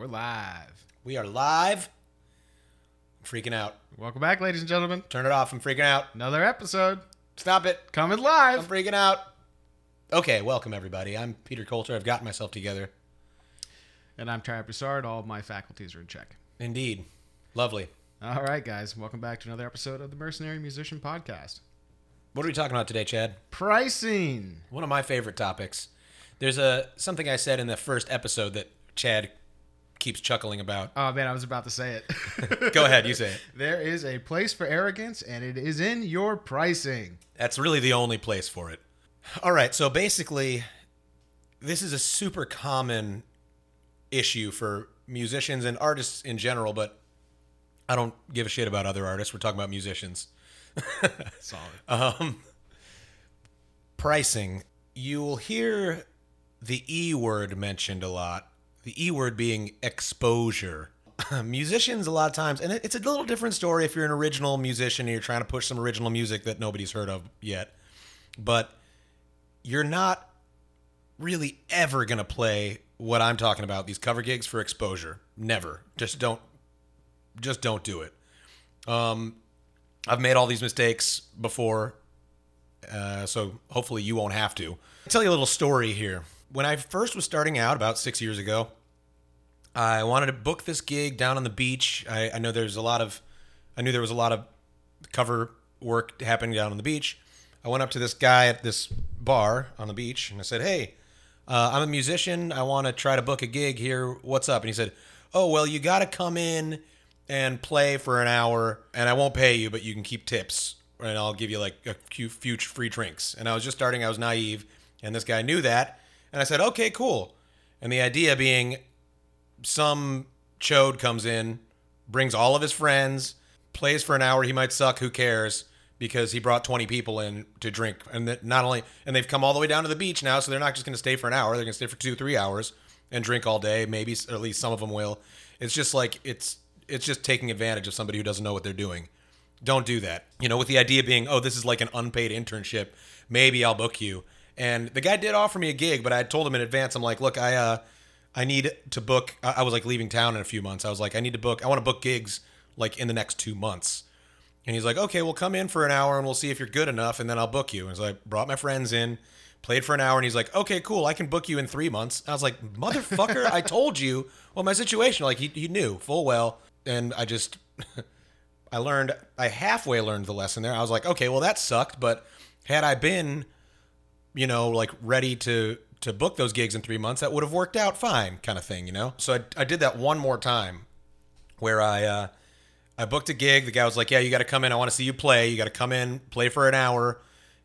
We're live. We are live. I'm freaking out. Welcome back, ladies and gentlemen. Turn it off. I'm freaking out. Another episode Stop it. coming I'm live. freaking out. Okay, welcome everybody. I'm Peter Coulter. I've gotten myself together. And I'm Tyler Broussard. All of my faculties are in check. Indeed. Lovely. All right, guys. Welcome back to another episode of the Mercenary Musician Podcast. What are we talking about today, Chad? Pricing. One of my favorite topics. There's a something I said in the first episode that Chad keeps chuckling about. Oh, man, I was about to say it. Go ahead, you say it. There is a place for arrogance, and it is in your pricing. That's really the only place for it. All right, so basically, this is a super common issue for musicians and artists in general, but I don't give a shit about other artists. We're talking about musicians. Solid. Um, pricing. You will hear the E word mentioned a lot. The E word being exposure. Musicians, a lot of times, and it's a little different story if you're an original musician and you're trying to push some original music that nobody's heard of yet. But you're not really ever going to play what I'm talking about, these cover gigs for exposure. Never. Just don't just don't do it. Um I've made all these mistakes before, uh, so hopefully you won't have to. I'll tell you a little story here. When I first was starting out about six years ago, I wanted to book this gig down on the beach. I, I know there's a lot of, I knew there was a lot of cover work happening down on the beach. I went up to this guy at this bar on the beach and I said, "Hey, uh, I'm a musician. I want to try to book a gig here. What's up?" And he said, "Oh, well, you got to come in and play for an hour, and I won't pay you, but you can keep tips, and I'll give you like a few free drinks." And I was just starting. I was naive, and this guy knew that, and I said, "Okay, cool." And the idea being, some chode comes in, brings all of his friends, plays for an hour. He might suck. Who cares? Because he brought 20 people in to drink, and that not only and they've come all the way down to the beach now, so they're not just going to stay for an hour. They're going to stay for two, three hours and drink all day. Maybe or at least some of them will. It's just like it's it's just taking advantage of somebody who doesn't know what they're doing. Don't do that. You know, with the idea being, oh, this is like an unpaid internship. Maybe I'll book you. And the guy did offer me a gig, but I told him in advance. I'm like, look, I uh, I need to book. I was like leaving town in a few months. I was like, I need to book. I want to book gigs like in the next two months. And he's like, okay, we'll come in for an hour and we'll see if you're good enough, and then I'll book you. And so I brought my friends in, played for an hour, and he's like, okay, cool, I can book you in three months. I was like, motherfucker, I told you well my situation. Like he he knew full well, and I just I learned I halfway learned the lesson there. I was like, okay, well that sucked, but had I been, you know, like ready to to book those gigs in three months, that would have worked out fine, kind of thing, you know. So I I did that one more time, where I uh, I booked a gig. The guy was like, yeah, you got to come in. I want to see you play. You got to come in, play for an hour,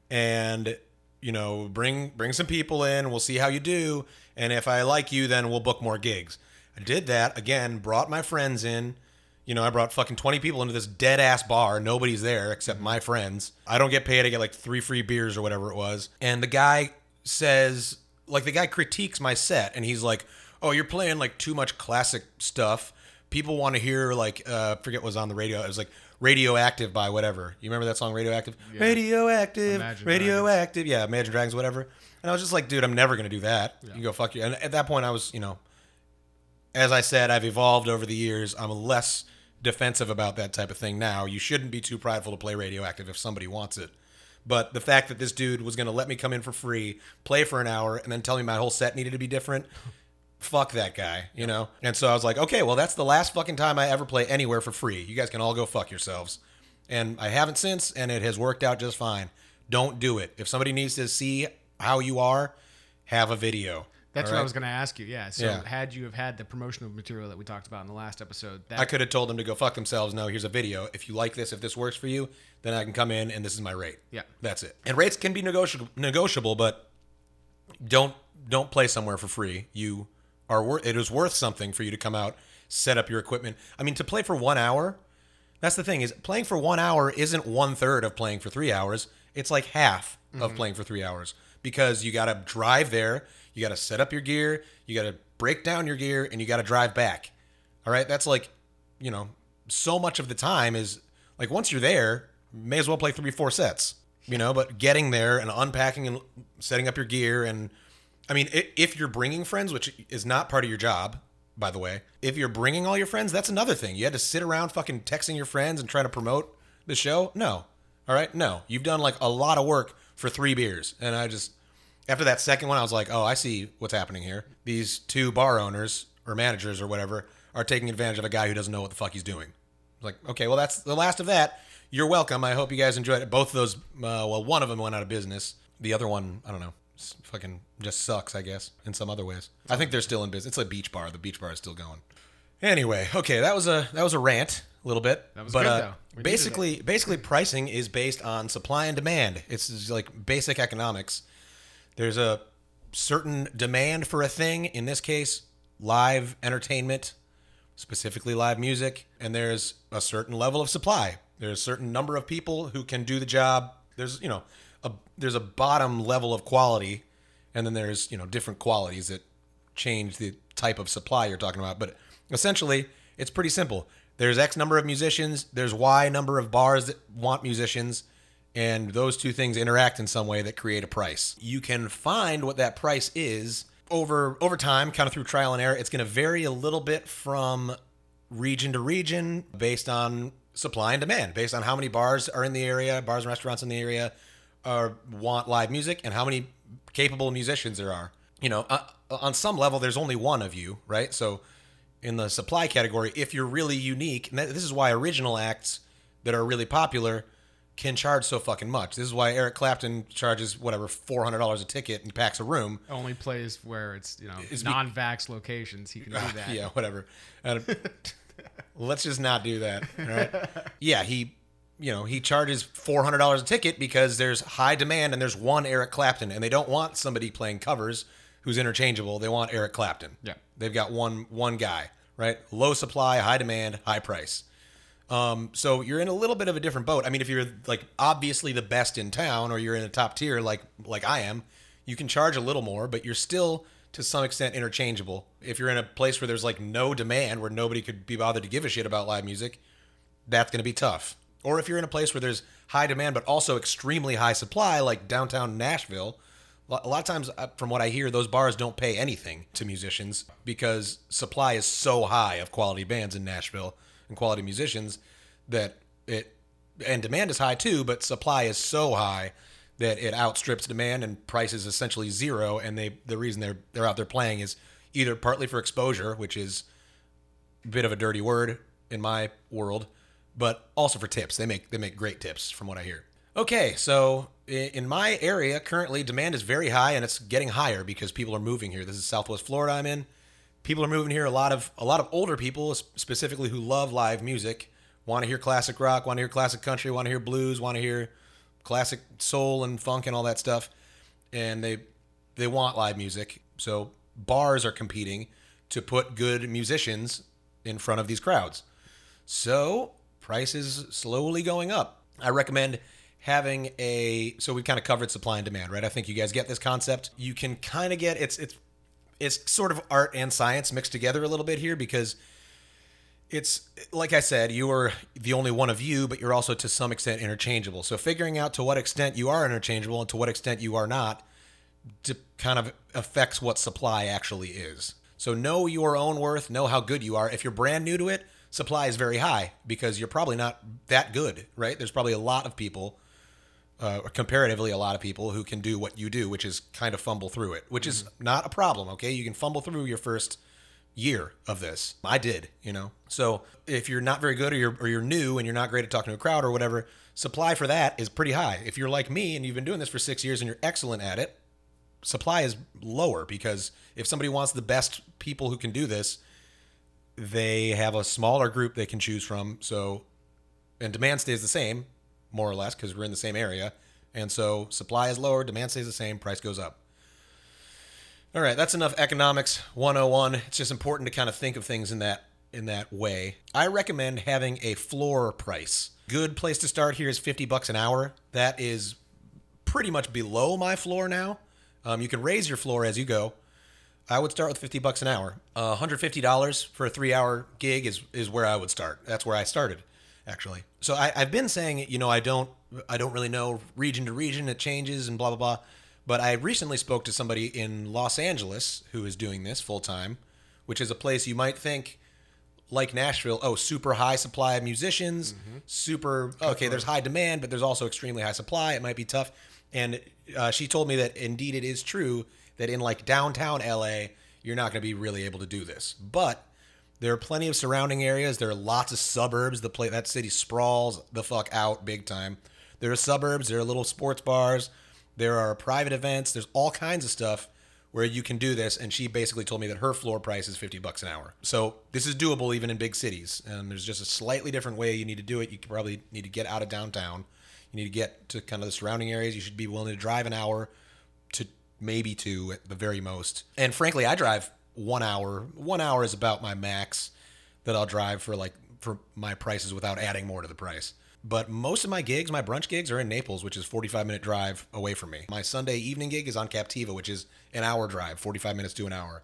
and you know, bring bring some people in. We'll see how you do, and if I like you, then we'll book more gigs. I did that again. Brought my friends in. You know, I brought fucking 20 people into this dead ass bar. Nobody's there except my friends. I don't get paid. I get like three free beers or whatever it was. And the guy says, like, the guy critiques my set and he's like, oh, you're playing like too much classic stuff. People want to hear, like, uh, forget what was on the radio. It was like Radioactive by whatever. You remember that song, Radioactive? Radioactive, Imagine Radioactive. Yeah, Imagine Dragons, whatever. And I was just like, dude, I'm never going to do that. You go fuck you. And at that point, I was, you know, as I said, I've evolved over the years. I'm less defensive about that type of thing now. You shouldn't be too prideful to play radioactive if somebody wants it. But the fact that this dude was going to let me come in for free, play for an hour, and then tell me my whole set needed to be different, fuck that guy, you know? And so I was like, okay, well, that's the last fucking time I ever play anywhere for free. You guys can all go fuck yourselves. And I haven't since, and it has worked out just fine. Don't do it. If somebody needs to see how you are, have a video. That's all what I was going to ask you. Yeah. So, Yeah. had you have had the promotional material that we talked about in the last episode, that I could have told them to go fuck themselves. No, here's a video. If you like this, if this works for you, then I can come in and this is my rate. Yeah. That's it. And rates can be negotiable, negotiable, but don't don't play somewhere for free. You are worth. It is worth something for you to come out, set up your equipment. I mean, to play for one hour. That's the thing is playing for one hour isn't one third of playing for three hours. It's like half of mm-hmm. playing for three hours because you got to drive there, you got to set up your gear, you got to break down your gear, and you got to drive back. All right, that's like, you know, so much of the time is like once you're there, may as well play three, four sets, you know. But getting there and unpacking and setting up your gear, and I mean, if you're bringing friends, which is not part of your job, by the way. If you're bringing all your friends, that's another thing. You had to sit around fucking texting your friends and trying to promote the show? No. All right? No. You've done like a lot of work for three beers. And I just, after that second one, I was like, oh, I see what's happening here. These two bar owners or managers or whatever are taking advantage of a guy who doesn't know what the fuck he's doing. I was like, okay, well, that's the last of that. You're welcome. I hope you guys enjoyed it. Both of those, uh, well, one of them went out of business. The other one, I don't know, fucking just sucks, I guess, in some other ways. I think they're still in business. It's a beach bar. The beach bar is still going. Anyway, okay, that was a that was a rant a little bit. That was but, good, uh, though. Basically, basically, pricing is based on supply and demand. It's like basic economics. There's a certain demand for a thing. In this case, live entertainment, specifically live music, and there's a certain level of supply. There's a certain number of people who can do the job. There's you know a there's a bottom level of quality, and then there's you know different qualities that change the type of supply you're talking about. But essentially, it's pretty simple. There's X number of musicians. There's Y number of bars that want musicians. And those two things interact in some way that create a price. You can find what that price is over over time, kind of through trial and error. It's going to vary a little bit from region to region based on supply and demand, based on how many bars are in the area, bars and restaurants in the area are want live music, and how many capable musicians there are. You know, uh, on some level, there's only one of you, right? So, in the supply category, if you're really unique, and this is why original acts that are really popular can charge so fucking much. This is why Eric Clapton charges whatever four hundred dollars a ticket and packs a room. Only plays where it's you know It's non-vax locations. He can do that. yeah, whatever. Let's just not do that. Right. yeah, he, you know, he charges four hundred dollars a ticket because there's high demand and there's one Eric Clapton, and they don't want somebody playing covers who's interchangeable. They want Eric Clapton. Yeah. They've got one one guy, right? Low supply, high demand, high price. Um, so you're in a little bit of a different boat. I mean, if you're like obviously the best in town, or you're in a top tier like like I am, you can charge a little more, but you're still to some extent interchangeable. If you're in a place where there's like no demand, where nobody could be bothered to give a shit about live music, that's going to be tough. Or if you're in a place where there's high demand but also extremely high supply, like downtown Nashville, a lot of times, uh, from what I hear, those bars don't pay anything to musicians because supply is so high of quality bands in Nashville and quality musicians that it and demand is high too, but supply is so high that it outstrips demand and price is essentially zero. And they the reason they're they're out there playing is either partly for exposure, which is a bit of a dirty word in my world, but also for tips. They make they make great tips from what I hear. Okay, so in my area currently demand is very high and it's getting higher because people are moving here. This is Southwest Florida I'm in. People are moving here. A lot of a lot of older people, specifically who love live music, want to hear classic rock, want to hear classic country, want to hear blues, want to hear classic soul and funk and all that stuff, and they they want live music. So bars are competing to put good musicians in front of these crowds. So prices slowly going up. I recommend having a so we kind of covered supply and demand, right? I think you guys get this concept. You can kind of get it's it's it's sort of art and science mixed together a little bit here because it's like I said, you are the only one of you, but you're also to some extent interchangeable. So figuring out to what extent you are interchangeable and to what extent you are not to kind of affects what supply actually is. So know your own worth, know how good you are. If you're brand new to it, supply is very high because you're probably not that good, right? There's probably a lot of people, uh, comparatively a lot of people who can do what you do, which is kind of fumble through it, which is not a problem, okay? You can fumble through your first year of this. I did, you know. So if you're not very good or you're or you're new and you're not great at talking to a crowd or whatever, supply for that is pretty high. If you're like me and you've been doing this for six years and you're excellent at it, supply is lower because if somebody wants the best people who can do this, they have a smaller group they can choose from. So, and demand stays the same, more or less, because we're in the same area. And so supply is lower, demand stays the same, price goes up. All right, that's enough economics 101. It's just important to kind of think of things in that in that way. I recommend having a floor price. Good place to start here is 50 bucks an hour. That is pretty much below my floor now. Um, you can raise your floor as you go. I would start with 50 bucks an hour. Uh, $150 for a three hour gig is, is where I would start. That's where I started, actually. So I, I've been saying, you know, I don't, I don't really know region to region. It changes and blah, blah, blah. But I recently spoke to somebody in Los Angeles who is doing this full time which is a place you might think like Nashville, oh, super high supply of musicians, super okay. There's high demand, but there's also extremely high supply. It might be tough. And uh, she told me that indeed it is true that in like downtown LA, you're not going to be really able to do this. But there are plenty of surrounding areas. There are lots of suburbs. The play that city sprawls the fuck out big time. There are suburbs. There are little sports bars. There are private events. There's all kinds of stuff where you can do this. And she basically told me that her floor price is 50 bucks an hour. So this is doable even in big cities. And there's just a slightly different way you need to do it. You probably need to get out of downtown. You need to get to kind of the surrounding areas. You should be willing to drive an hour to maybe two at the very most. And frankly, I drive one hour. One hour is about my max that I'll drive for like for my prices without adding more to the price. But most of my gigs, my brunch gigs, are in Naples, which is 45 minute drive away from me. My Sunday evening gig is on Captiva, which is an hour drive, 45 minutes to an hour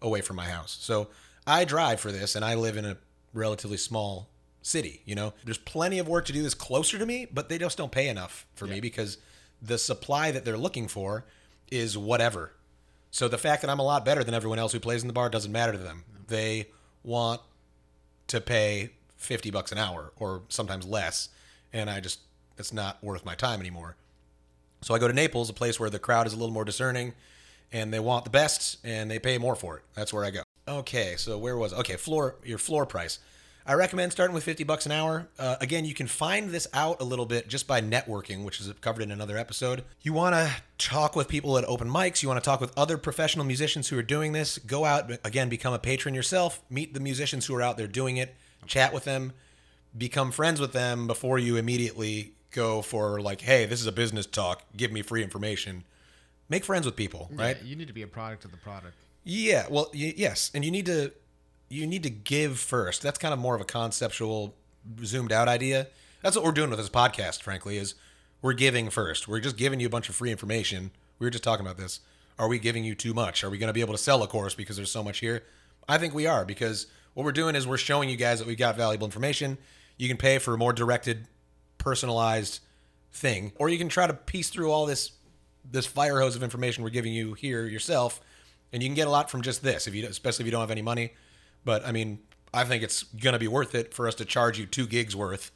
away from my house. So I drive for this, and I live in a relatively small city. You know, there's plenty of work to do this closer to me, but they just don't pay enough for me because the supply that they're looking for is whatever. So the fact that I'm a lot better than everyone else who plays in the bar doesn't matter to them. They want to pay 50 bucks an hour or sometimes less and I just it's not worth my time anymore. So I go to Naples, a place where the crowd is a little more discerning and they want the best and they pay more for it. That's where I go. Okay, so where was okay, floor your floor price. I recommend starting with 50 bucks an hour. Uh, again, you can find this out a little bit just by networking, which is covered in another episode. You want to talk with people at open mics, you want to talk with other professional musicians who are doing this. Go out, again, become a patron yourself, meet the musicians who are out there doing it, chat with them, become friends with them before you immediately go for, like, hey, this is a business talk, give me free information. Make friends with people, right? Yeah, you need to be a product of the product. Yeah, well, y- yes, and you need to you need to give first. That's kind of more of a conceptual, zoomed out idea. That's what we're doing with this podcast. Frankly, is we're giving first. We're just giving you a bunch of free information. We were just talking about this. Are we giving you too much? Are we going to be able to sell a course because there's so much here? I think we are because what we're doing is we're showing you guys that we've got valuable information. You can pay for a more directed, personalized thing, or you can try to piece through all this this fire hose of information we're giving you here yourself, and you can get a lot from just this. If you, especially if you don't have any money, but I mean, I think it's going to be worth it for us to charge you two gigs worth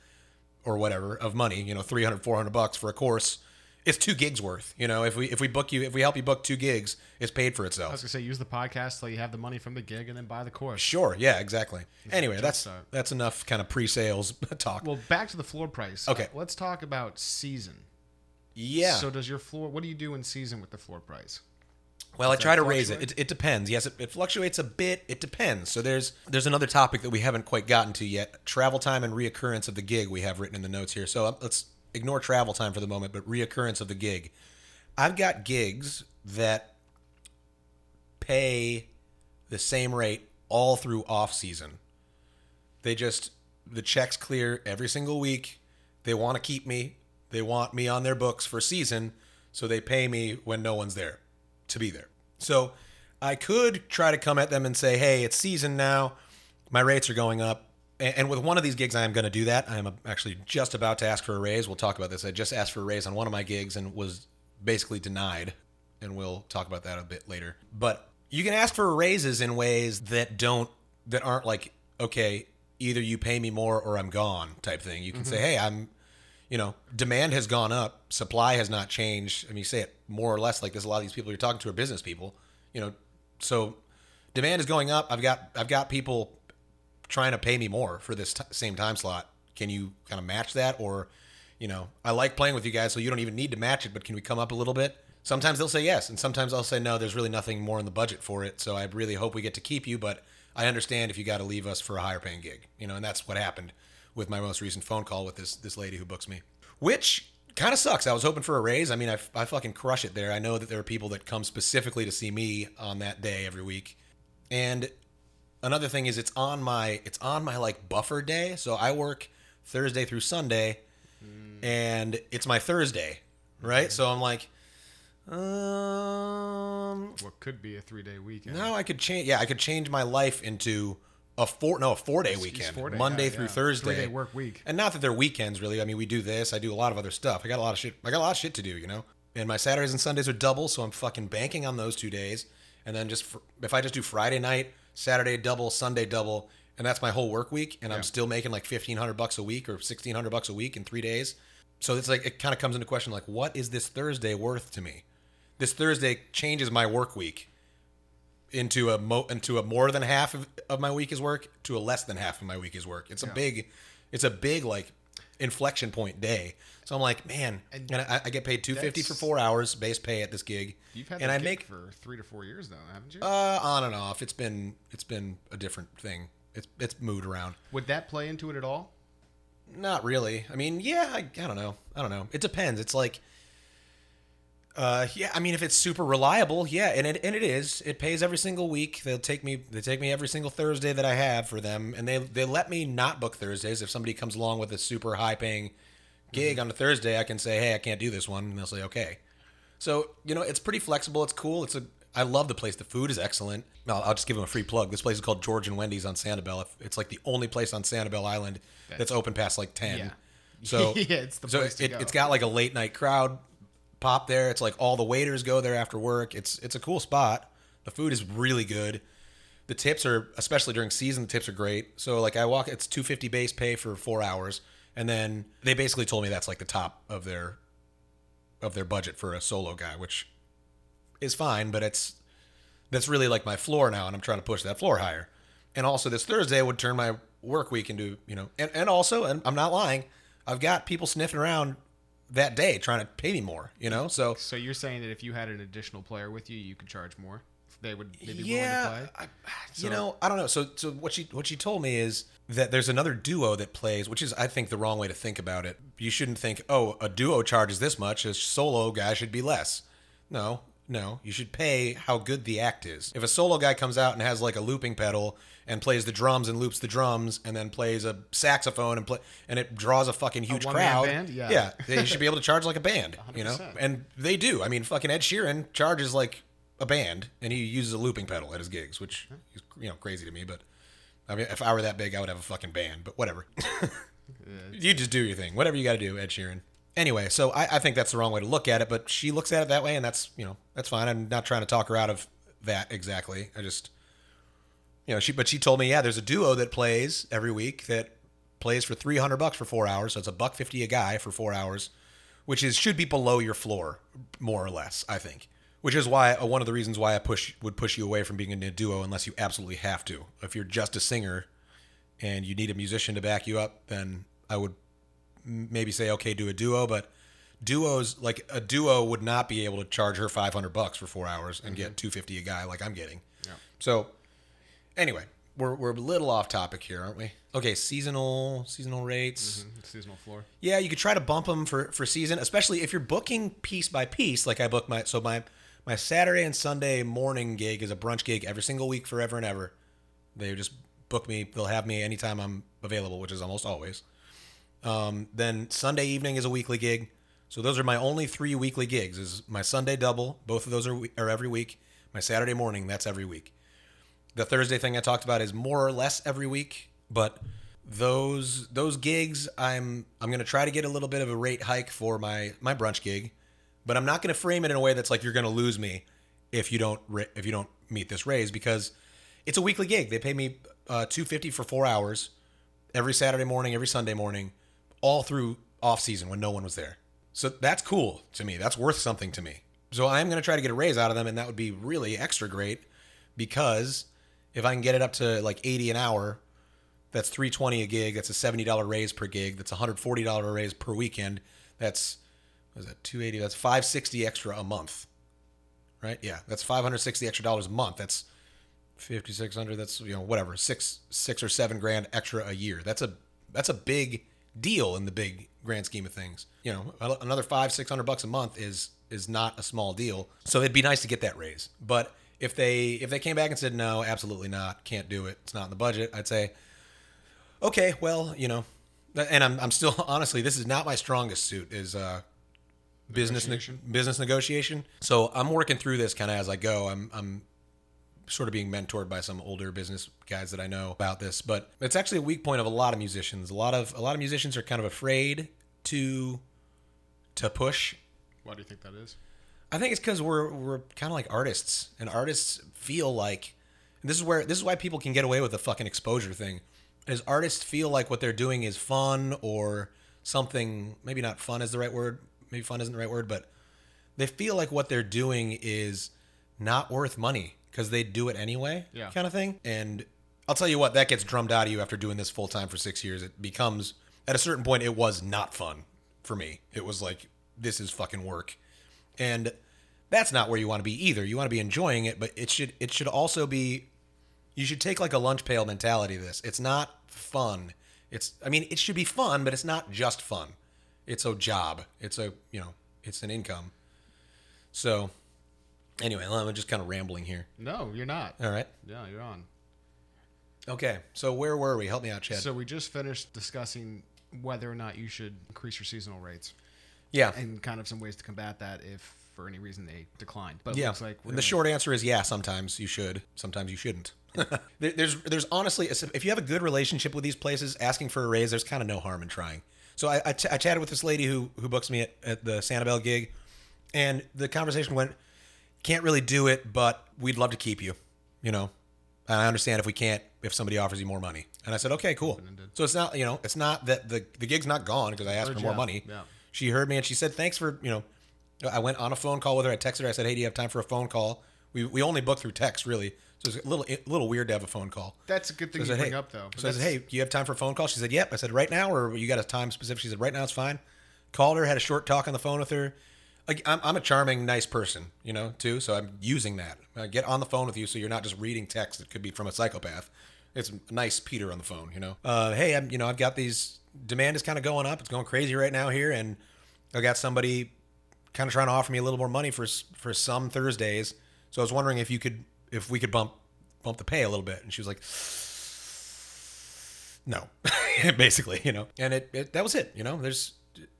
or whatever of money, you know, 300, 400 bucks for a course. It's two gigs worth, you know, if we, if we book you, if we help you book two gigs, it's paid for itself. I was gonna say use the podcast till you have the money from the gig and then buy the course. Sure. Yeah, exactly. Anyway, that's, start. that's enough kind of pre-sales talk. Well, back to the floor price. Okay. Uh, let's talk about season. yeah. So does your floor? What do you do in season with the floor price? Well, I try to raise it. it. It depends. Yes, it, it fluctuates a bit. It depends. So there's there's another topic that we haven't quite gotten to yet: travel time and reoccurrence of the gig. We have written in the notes here. So um, let's ignore travel time for the moment, but reoccurrence of the gig. I've got gigs that pay the same rate all through off season. They just the checks clear every single week. They want to keep me. They want me on their books for season, so they pay me when no one's there to be there. So I could try to come at them and say, "Hey, it's season now. My rates are going up." And with one of these gigs, I am going to do that. I am actually just about to ask for a raise. We'll talk about this. I just asked for a raise on one of my gigs and was basically denied, and we'll talk about that a bit later. But you can ask for raises in ways that don't that aren't like okay, either you pay me more or I'm gone type thing. You can say, mm-hmm. "Hey, I'm you know, demand has gone up, supply has not changed. I mean, you say it more or less like this. A lot of these people you're talking to are business people, you know, so demand is going up. I've got I've got people trying to pay me more for this t- same time slot. Can you kind of match that, or you know, I like playing with you guys, so you don't even need to match it, but can we come up a little bit? Sometimes they'll say yes, and sometimes I'll say no. There's really nothing more in the budget for it, so I really hope we get to keep you, but I understand if you got to leave us for a higher paying gig, you know, and that's what happened with my most recent phone call with this this lady who books me, which kind of sucks. I was hoping for a raise. I mean, I, I fucking crush it there. I know that there are people that come specifically to see me on that day every week, and another thing is it's on my it's on my like buffer day, so I work Thursday through Sunday, and it's my Thursday, right? So I'm like, um, What could be a three day weekend? now I could change. Yeah, I could change my life into a four no a four day weekend, four-day, Monday yeah, through yeah. Thursday, Three-day work week. And not that they're weekends really. I mean, we do this. I do a lot of other stuff. I got a lot of shit. I got a lot of shit to do, you know. And my Saturdays and Sundays are double, so I'm fucking banking on those two days. And then just fr- if I just do Friday night, Saturday double, Sunday double, and that's my whole work week, and Yeah. I'm still making like fifteen hundred bucks a week or sixteen hundred bucks a week in three days. So it's like it kind of comes into question like, what is this Thursday worth to me? This Thursday changes my work week into a mo- into a more than half of, of my week is work to a less than half of my week is work. It's a Yeah. big, it's a big like inflection point day. So I'm like, man, and, And I, I get paid two fifty for four hours base pay at this gig, You've had and I gig make for three to four years now, haven't you? uh on and off. It's been it's been a different thing. It's it's moved around. Would that play into it at all? Not really. I mean, yeah, I, I don't know. I don't know. It depends. It's like, uh, yeah. I mean, if it's super reliable, yeah, and it and it is. It pays every single week. They'll take me. They take me every single Thursday that I have for them, and they they let me not book Thursdays. If somebody comes along with a super high paying gig on a Thursday, I can say, hey, I can't do this one, and they'll say, okay. So you know, it's pretty flexible. It's cool. It's a. I love the place. The food is excellent. I'll, I'll just give them a free plug. This place is called George and Wendy's on Sanibel. It's like the only place on Sanibel Island that's, That's- open past like ten. Yeah. So Yeah, it's the so place to it, it's got like a late night crowd pop there. It's like all the waiters go there after work. It's it's a cool spot. The food is really good. The tips are especially during season. The tips are great. So like I walk, it's two fifty base pay for four hours, and then they basically told me that's like the top of their of their budget for a solo guy, which is fine, but it's that's really like my floor now, and I'm trying to push that floor higher. And also, this Thursday I would turn my work week into you know, and, and also, and I'm not lying, I've got people sniffing around that day trying to pay me more, you know. So So you're saying that if you had an additional player with you, you could charge more? They would maybe yeah, willing to play? I, you So- know, I don't know. So so what she what she told me is that there's another duo that plays, which is I think the wrong way to think about it. You shouldn't think, oh, a duo charges this much, a solo guy should be less. No, no, you should pay how good the act is. If a solo guy comes out and has like a looping pedal and plays the drums and loops the drums and then plays a saxophone and play and it draws a fucking huge one-man crowd, band? Yeah. yeah, they should be able to charge like a band, you know. 100%. And they do. I mean, fucking Ed Sheeran charges like a band, and he uses a looping pedal at his gigs, which is you know crazy to me. But I mean, if I were that big, I would have a fucking band. But whatever. you just do your thing. Whatever you got to do, Ed Sheeran. Anyway, so I, I think that's the wrong way to look at it, but she looks at it that way, and that's you know that's fine. I'm not trying to talk her out of that exactly. I just you know she but she told me yeah, there's a duo that plays every week that plays for 300 bucks for four hours, so it's a buck fifty a guy for four hours, which is should be below your floor more or less. I think, which is why uh, one of the reasons why I push would push you away from being in a duo unless you absolutely have to. If you're just a singer and you need a musician to back you up, then I would maybe say okay, do a duo. But duos like a duo would not be able to charge her 500 bucks for four hours and get 250 a guy like I'm getting. Yeah. So anyway, we're we're a little off topic here, aren't we? Okay, seasonal seasonal rates. Mhm, Seasonal floor. Yeah, you could try to bump them for for season, especially if you're booking piece by piece. Like I book my so my my Saturday and Sunday morning gig is a brunch gig every single week forever and ever. They just book me. They'll have me anytime I'm available, which is almost always. Um, then Sunday evening is a weekly gig. So those are my only three weekly gigs. Is my Sunday double. Both of those are, are every week. My Saturday morning, that's every week. The Thursday thing I talked about is more or less every week, but those those gigs I'm I'm gonna try to get a little bit of a rate hike for my my brunch gig, but I'm not gonna frame it in a way that's like you're gonna lose me if you don't if you don't meet this raise because it's a weekly gig. They pay me uh, two fifty for four hours every Saturday morning, every Sunday morning, all through off season when no one was there. So that's cool to me. That's worth something to me. So I'm going to try to get a raise out of them, and that would be really extra great because if I can get it up to like 80 an hour, that's 320 a gig. That's a $70 raise per gig. That's a $140 raise per weekend. That's what is that 280? That's 560 extra a month, right? Yeah, that's 560 extra dollars a month. That's 5600 that's you know whatever six six or seven grand extra a year that's a that's a big deal in the big grand scheme of things. You know another five six hundred bucks a month is is not a small deal. So it'd be nice to get that raise. But if they if they came back and said no absolutely not can't do it it's not in the budget i'd say okay well you know and i'm, I'm still honestly this is not my strongest suit is uh business ne- Negotiation. business negotiation. So i'm working through this kind of as i go. I'm i'm sort of being mentored by some older business guys that I know about this, but it's actually a weak point of a lot of musicians. A lot of a lot of musicians are kind of afraid to to push. Why do you think that is? I think it's because we're we're kind of like artists, and artists feel like And this is where this is why people can get away with the fucking exposure thing. Is artists feel like what they're doing is fun or something maybe not fun is the right word, maybe fun isn't the right word, but they feel like what they're doing is not worth money because they do it anyway, Yeah. kind of thing. And I'll tell you what, that gets drummed out of you after doing this full time for six years. It becomes at a certain point, it was not fun for me. It was like this is fucking work, and that's not where you want to be either. You want to be enjoying it, but it should it should also be you should take like a lunch pail mentality to this. It's not fun. It's I mean, it should be fun, but it's not just fun. It's a job. It's a, you know, it's an income. So anyway, I'm just kind of rambling here. No, you're not. All right. Yeah, you're on. Okay. So where were we? Help me out, Chad. So we just finished discussing whether or not you should increase your seasonal rates yeah. and kind of some ways to combat that if for any reason they decline. But it Yeah. looks like we're the short answer is yeah. Sometimes you should. Sometimes you shouldn't. There's there's honestly if you have a good relationship with these places, asking for a raise, there's kind of no harm in trying. So I, I, chatted with this lady who who books me at, at the Sanibel gig, and the conversation went, can't really do it, but we'd love to keep you. You know, and I understand if we can't if somebody offers you more money. And I said, okay, cool. So it's not you know it's not that the the gig's not gone because I asked for more job. money. Yeah. She heard me and she said, thanks for you know. I went on a phone call with her. I texted her. I said, hey, do you have time for a phone call? We we only book through text really, so it's a little a little weird to have a phone call. That's a good thing So you said, bring hey, up though. So I said, hey, do you have time for a phone call? She said, yep. I said, right now, or you got a time specific? She said, right now it's fine. Called her, had a short talk on the phone with her. I'm, I'm a charming, nice person, you know, too. So I'm using that. I get on the phone with you, so you're not just reading text that could be from a psychopath. It's nice, Peter, on the phone, you know. Uh, hey, I'm, you know, I've got these. Demand is kind of going up. It's going crazy right now here, and I got somebody kind of trying to offer me a little more money for for some Thursdays. So I was wondering if you could if we could bump bump the pay a little bit. And she was like, no, basically, you know. And it, it that was it, you know. There's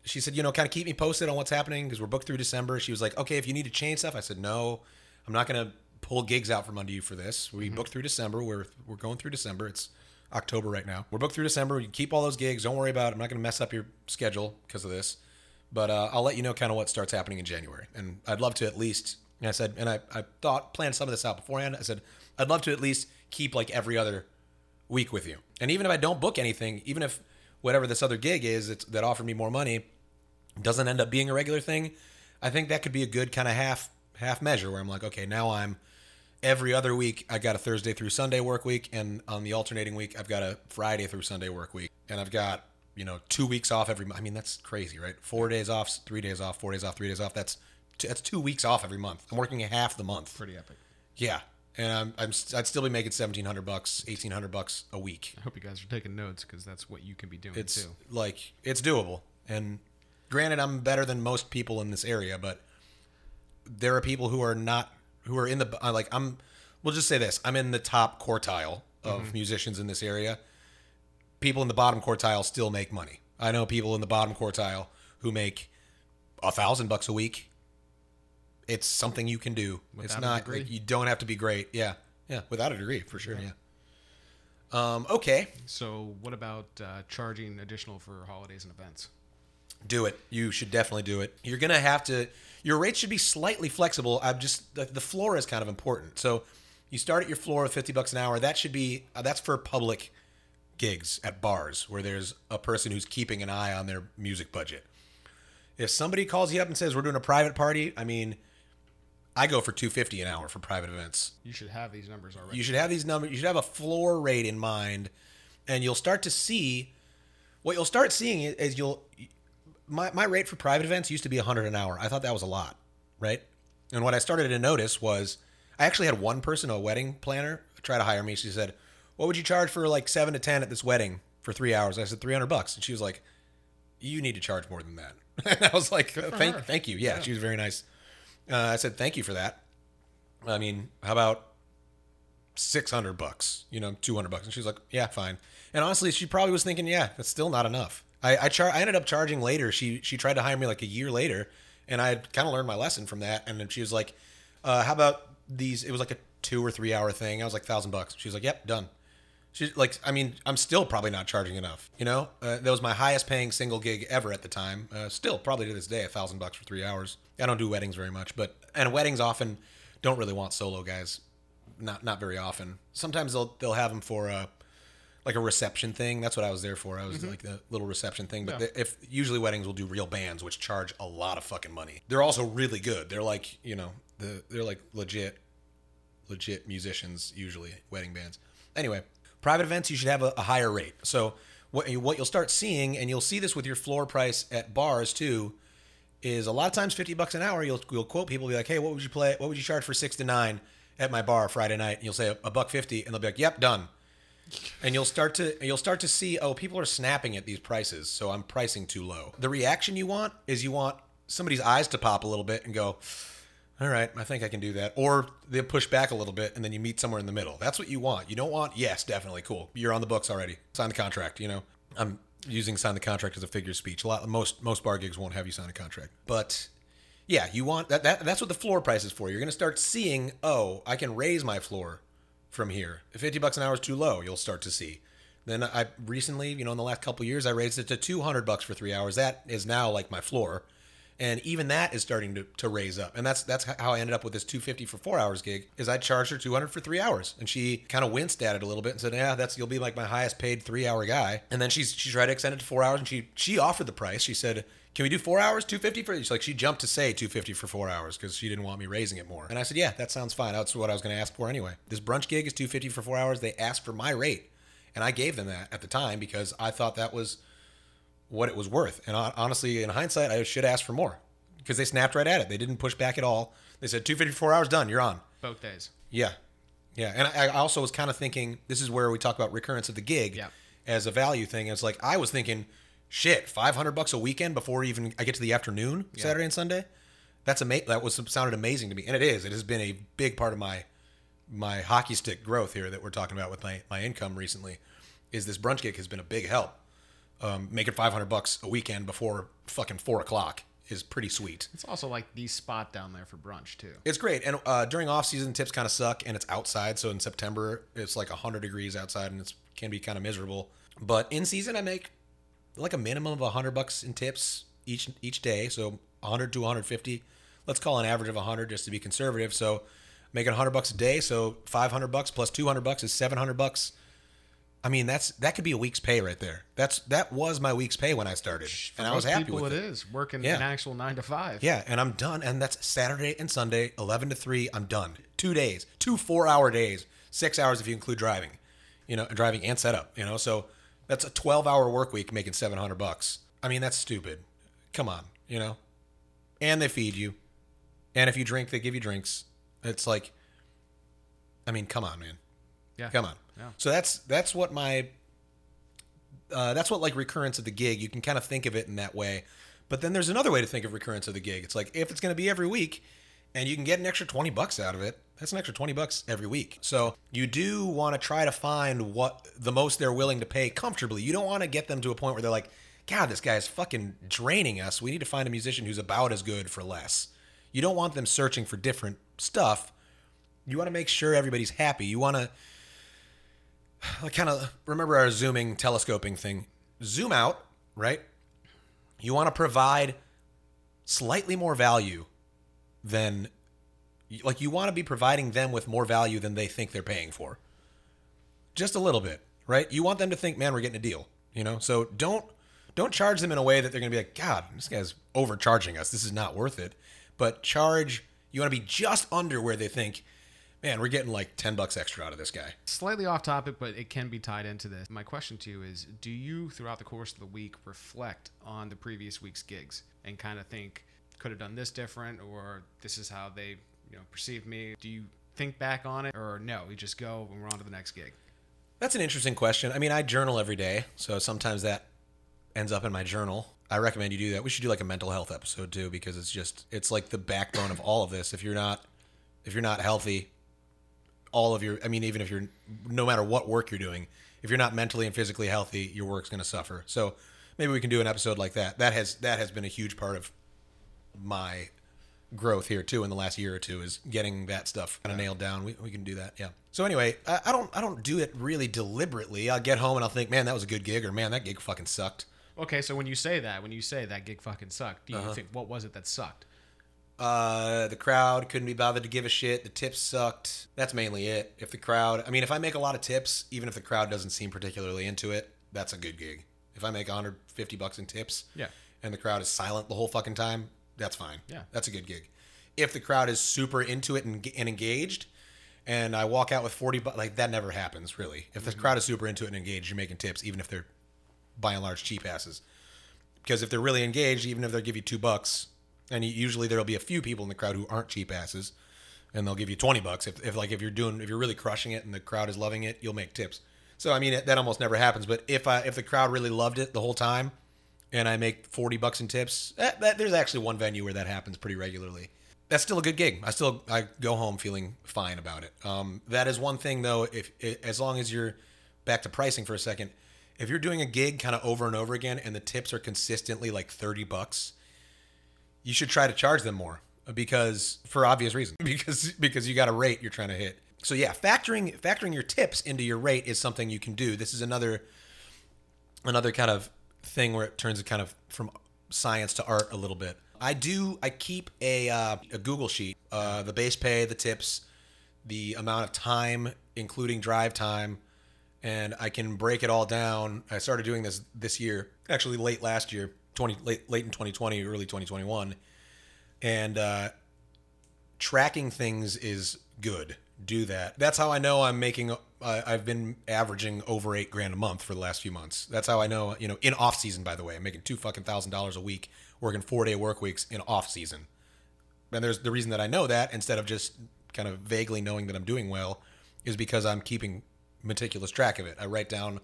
she said, you know, kind of keep me posted on what's happening because we're booked through December. She was like, okay, if you need to change stuff, I said, no, I'm not gonna pull gigs out from under you for this. We booked through December. We're we're going through December. It's October right now. We're booked through December. You keep all those gigs. Don't worry about it. I'm not gonna mess up your schedule because of this. But uh, I'll let you know kind of what starts happening in January. And I'd love to at least, and I said, and I, I thought, planned some of this out beforehand. I said, I'd love to at least keep like every other week with you. And even if I don't book anything, even if whatever this other gig is that offered me more money doesn't end up being a regular thing, I think that could be a good kind of half half measure where I'm like, okay, now I'm every other week I got a Thursday through Sunday work week, and on the alternating week I've got a Friday through Sunday work week, and I've got you know two weeks off every. I mean that's crazy, right? Four days off, three days off, four days off, three days off. That's two, that's two weeks off every month. I'm working half the month. pretty epic. Yeah, and I'm, I'm I'd still be making seventeen hundred bucks, eighteen hundred bucks a week. I hope you guys are taking notes because that's what you can be doing It's too. like it's doable. And granted, I'm better than most people in this area, but there are people who are not who are in the uh, like I'm. We'll just say this: I'm in the top quartile of musicians in this area. People in the bottom quartile still make money. I know people in the bottom quartile who make a thousand bucks a week. It's something you can do. it's Without a not like, you don't have to be great. Yeah, yeah, without a degree for sure. Yeah. Um, okay, So what about uh, charging additional for holidays and events? Do it. You should definitely do it. You're gonna have to. Your rate should be slightly flexible. I'm just the, the floor is kind of important. So you start at your floor of 50 bucks an hour. That should be uh, that's for public gigs at bars where there's a person who's keeping an eye on their music budget. If somebody calls you up and says we're doing a private party, I mean, I go for 250 an hour for private events. You should have these numbers already. You should have these numbers. You should have a floor rate in mind, and you'll start to see. What you'll start seeing is you'll. My my rate for private events used to be 100 an hour. I thought that was a lot, right? And what I started to notice was, I actually had one person, a wedding planner, try to hire me. She said, "What would you charge for like seven to ten at this wedding for three hours?" I said, 300 bucks," and she was like, "You need to charge more than that." and I was like, "Thank her. thank you." Yeah, she was very nice. Uh, I said, "Thank you for that." I mean, how about six hundred bucks? You know, two hundred bucks, and she was like, "Yeah, fine." And honestly, she probably was thinking, "Yeah, that's still not enough." I I, char- I ended up charging later. She she tried to hire me like a year later, and I had kind of learned my lesson from that. And then she was like, uh, "How about these?" It was like a two or three hour thing. I was like, thousand bucks. She was like, "Yep, done." She's like, I mean, I'm still probably not charging enough. You know, uh, that was my highest paying single gig ever at the time. Uh, still, probably to this day, a thousand bucks for three hours. I don't do weddings very much, but and weddings often don't really want solo guys not not very often. Sometimes they'll they'll have them for a like a reception thing. That's what I was there for. I was like the little reception thing. But Mm-hmm. Yeah. they- if usually weddings will do real bands, which charge a lot of fucking money. They're also really good. They're like you know the they're like legit legit musicians usually wedding bands. Anyway, private events you should have a, a higher rate. So what you- what you'll start seeing, and you'll see this with your floor price at bars too, is a lot of times fifty bucks an hour. You'll you'll quote people, be like, hey, what would you play? What would you charge for six to nine at my bar Friday night? And you'll say a buck fifty, and they'll be like, yep, done. And you'll start to you'll start to see, oh, people are snapping at these prices, so I'm pricing too low. The reaction you want is you want somebody's eyes to pop a little bit and go, all right, I think I can do that. Or they'll push back a little bit and then you meet somewhere in the middle. That's what you want. You don't want, yes, definitely, cool. You're on the books already. Sign the contract, you know. I'm using sign the contract as a figure of speech. A lot most most bar gigs won't have you sign a contract. But yeah, you want that, that that's what the floor price is for. You're gonna start seeing, oh, I can raise my floor from here. If 50 bucks an hour is too low, you'll start to see. Then I recently, you know, in the last couple years, I raised it to 200 bucks for three hours. That is now like my floor, and even that is starting to, to raise up. And that's that's how I ended up with this 250 for four hours gig. Is I charged her 200 for three hours, and she kind of winced at it a little bit and said, "Yeah, that's you'll be like my highest paid three hour guy." And then she's she tried to extend it to four hours, and she she offered the price. She said. Can we do four hours, two fifty for? She's like she jumped to say two fifty for four hours because she didn't want me raising it more. And I said, yeah, that sounds fine. That's what I was going to ask for anyway. This brunch gig is two fifty for four hours. They asked for my rate, and I gave them that at the time because I thought that was what it was worth. And honestly, in hindsight, I should ask for more because they snapped right at it. They didn't push back at all. They said 254 hours done, you're on. Both days. Yeah. Yeah. And I, I also was kind of thinking this is where we talk about recurrence of the gig Yeah. as a value thing. It's like I was thinking, shit, 500 bucks a weekend before even I get to the afternoon, Saturday and Sunday. That's ama- that was sounded amazing to me. And it is. It has been a big part of my my hockey stick growth here that we're talking about with my, my income recently is this brunch gig has been a big help. Um, making 500 bucks a weekend before fucking four o'clock is pretty sweet. It's also like the spot down there for brunch too. It's great. And uh, during off season, tips kind of suck, and it's outside. So in September, it's like 100 degrees outside, and it can be kind of miserable. But in season, I make like a minimum of 100 bucks in tips each each day. So 100 to 150. Let's call an average of 100 just to be conservative. So making 100 bucks a day. So 500 bucks plus 200 bucks is 700 bucks. I mean, that's that could be a week's pay right there. That's that was my week's pay when I started, For and I was happy with it it. is working Yeah. an actual nine to five. Yeah, and I'm done. And that's Saturday and Sunday, 11 to 3. I'm done. Two days, two four hour days, six hours if you include driving, you know, driving and setup, you know. So that's a 12 hour work week making 700 bucks. I mean, that's stupid. Come on, you know. And they feed you. And if you drink, they give you drinks. It's like, I mean, come on, man. Yeah. Come on. Yeah. So that's that's what my uh, that's what like recurrence of the gig. You can kind of think of it in that way. But then there's another way to think of recurrence of the gig. It's like if it's going to be every week, and you can get an extra twenty bucks out of it. That's an extra twenty bucks every week. So you do want to try to find what the most they're willing to pay comfortably. You don't want to get them to a point where they're like, "God, this guy is fucking draining us. We need to find a musician who's about as good for less." You don't want them searching for different stuff. You want to make sure everybody's happy. You want to I kind of remember our zooming telescoping thing. Zoom out, right? You want to provide slightly more value than like you want to be providing them with more value than they think they're paying for. Just a little bit, right? You want them to think, "Man, we're getting a deal." You know? So don't don't charge them in a way that they're going to be like, "God, this guy's overcharging us. This is not worth it." But charge you want to be just under where they think, "Man, we're getting like 10 bucks extra out of this guy." Slightly off topic, but it can be tied into this. My question to you is Do you, throughout the course of the week, reflect on the previous week's gigs and kind of think, could have done this different, or this is how they you know, perceived me? Do you think back on it, or no, we just go and we're on to the next gig? That's an interesting question. I mean, I journal every day, so sometimes that ends up in my journal. I recommend you do that. We should do like a mental health episode too because it's just it's like the backbone of all of this. If you're not if you're not healthy, all of your I mean even if you're no matter what work you're doing, if you're not mentally and physically healthy, your work's going to suffer. So maybe we can do an episode like that. That has that has been a huge part of my growth here too in the last year or two is getting that stuff kind of nailed down. We, we can do that, yeah. So anyway, I, I don't I don't do it really deliberately. I'll get home and I'll think, man, that was a good gig, or man, that gig fucking sucked. Okay, so when you say that, when you say that gig fucking sucked, do Uh-huh. you think what was it that sucked? Uh, the crowd couldn't be bothered to give a shit. The tips sucked. That's mainly it. If the crowd, I mean, if I make a lot of tips, even if the crowd doesn't seem particularly into it, that's a good gig. If I make 150 bucks in tips, Yeah. and the crowd is silent the whole fucking time, that's fine. Yeah. that's a good gig. If the crowd is super into it and, and engaged, and I walk out with 40 bucks, like that never happens really. If the crowd is super into it and engaged, you're making tips, even if they're by and large cheap asses. Because if they're really engaged, even if they'll give you two bucks, and usually there'll be a few people in the crowd who aren't cheap asses, and they'll give you 20 bucks. If, if like if you're doing if you're really crushing it and the crowd is loving it, you'll make tips. So I mean it, that almost never happens. But if I if the crowd really loved it the whole time, and I make 40 bucks in tips, that, that, there's actually one venue where that happens pretty regularly. That's still a good gig. I still I go home feeling fine about it. Um, that is one thing though. If as long as you're back to pricing for a second, if you're doing a gig kind of over and over again and the tips are consistently like 30 bucks, you should try to charge them more because for obvious reasons because because you got a rate you're trying to hit. So yeah, factoring factoring your tips into your rate is something you can do. This is another another kind of thing where it turns kind of from science to art a little bit. I do I keep a uh, a Google sheet, uh, the base pay, the tips, the amount of time including drive time and I can break it all down. I started doing this this year, actually late last year, 20 late late in 2020, early 2021. And uh tracking things is good. Do that. That's how I know I'm making. Uh, I've been averaging over eight grand a month for the last few months. That's how I know. You know, in off season, by the way, I'm making two fucking thousand dollars a week, working four day work weeks in off season. And there's the reason that I know that instead of just kind of vaguely knowing that I'm doing well, is because I'm keeping meticulous track of it. I write down,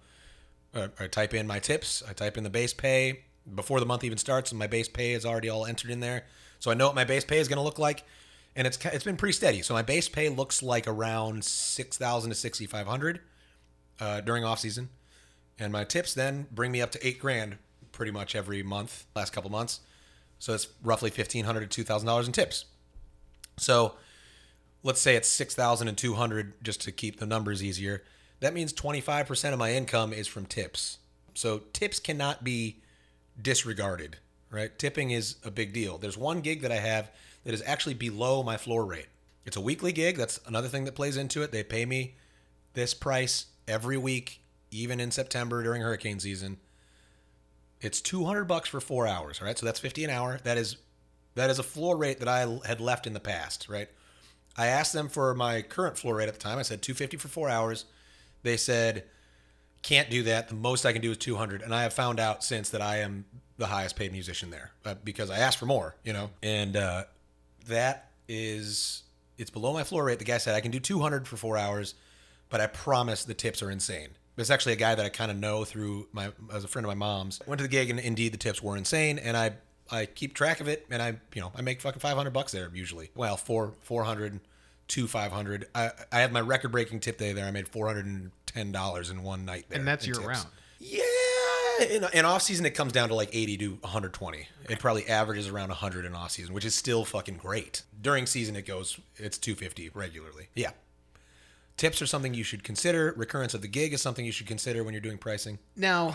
uh, I type in my tips, I type in the base pay before the month even starts, and my base pay is already all entered in there. So I know what my base pay is going to look like and it's it's been pretty steady. So my base pay looks like around six thousand to sixty five hundred uh, during off season, and my tips then bring me up to eight grand pretty much every month. Last couple months, so it's roughly fifteen hundred to two thousand dollars in tips. So let's say it's six thousand and two hundred just to keep the numbers easier. That means twenty five percent of my income is from tips. So tips cannot be disregarded. Right, tipping is a big deal. There's one gig that I have that is actually below my floor rate. It's a weekly gig. That's another thing that plays into it. They pay me this price every week, even in September during hurricane season. It's 200 bucks for 4 hours, right? So that's 50 an hour. That is that is a floor rate that I had left in the past, right? I asked them for my current floor rate at the time. I said 250 for 4 hours. They said can't do that. The most I can do is 200. And I have found out since that I am the highest paid musician there uh, because I asked for more, you know. And uh that is it's below my floor rate. The guy said I can do 200 for four hours, but I promise the tips are insane. It's actually a guy that I kind of know through my as a friend of my mom's. Went to the gig and indeed the tips were insane, and I I keep track of it, and I you know I make fucking 500 bucks there usually. Well, four 400 to 500. I I had my record breaking tip day there. I made 410 dollars in one night there. And that's year tips. round. Yeah, in, in off season it comes down to like 80 to 120. It probably averages around 100 in off season, which is still fucking great. During season it goes it's 250 regularly. Yeah. Tips are something you should consider. Recurrence of the gig is something you should consider when you're doing pricing. Now,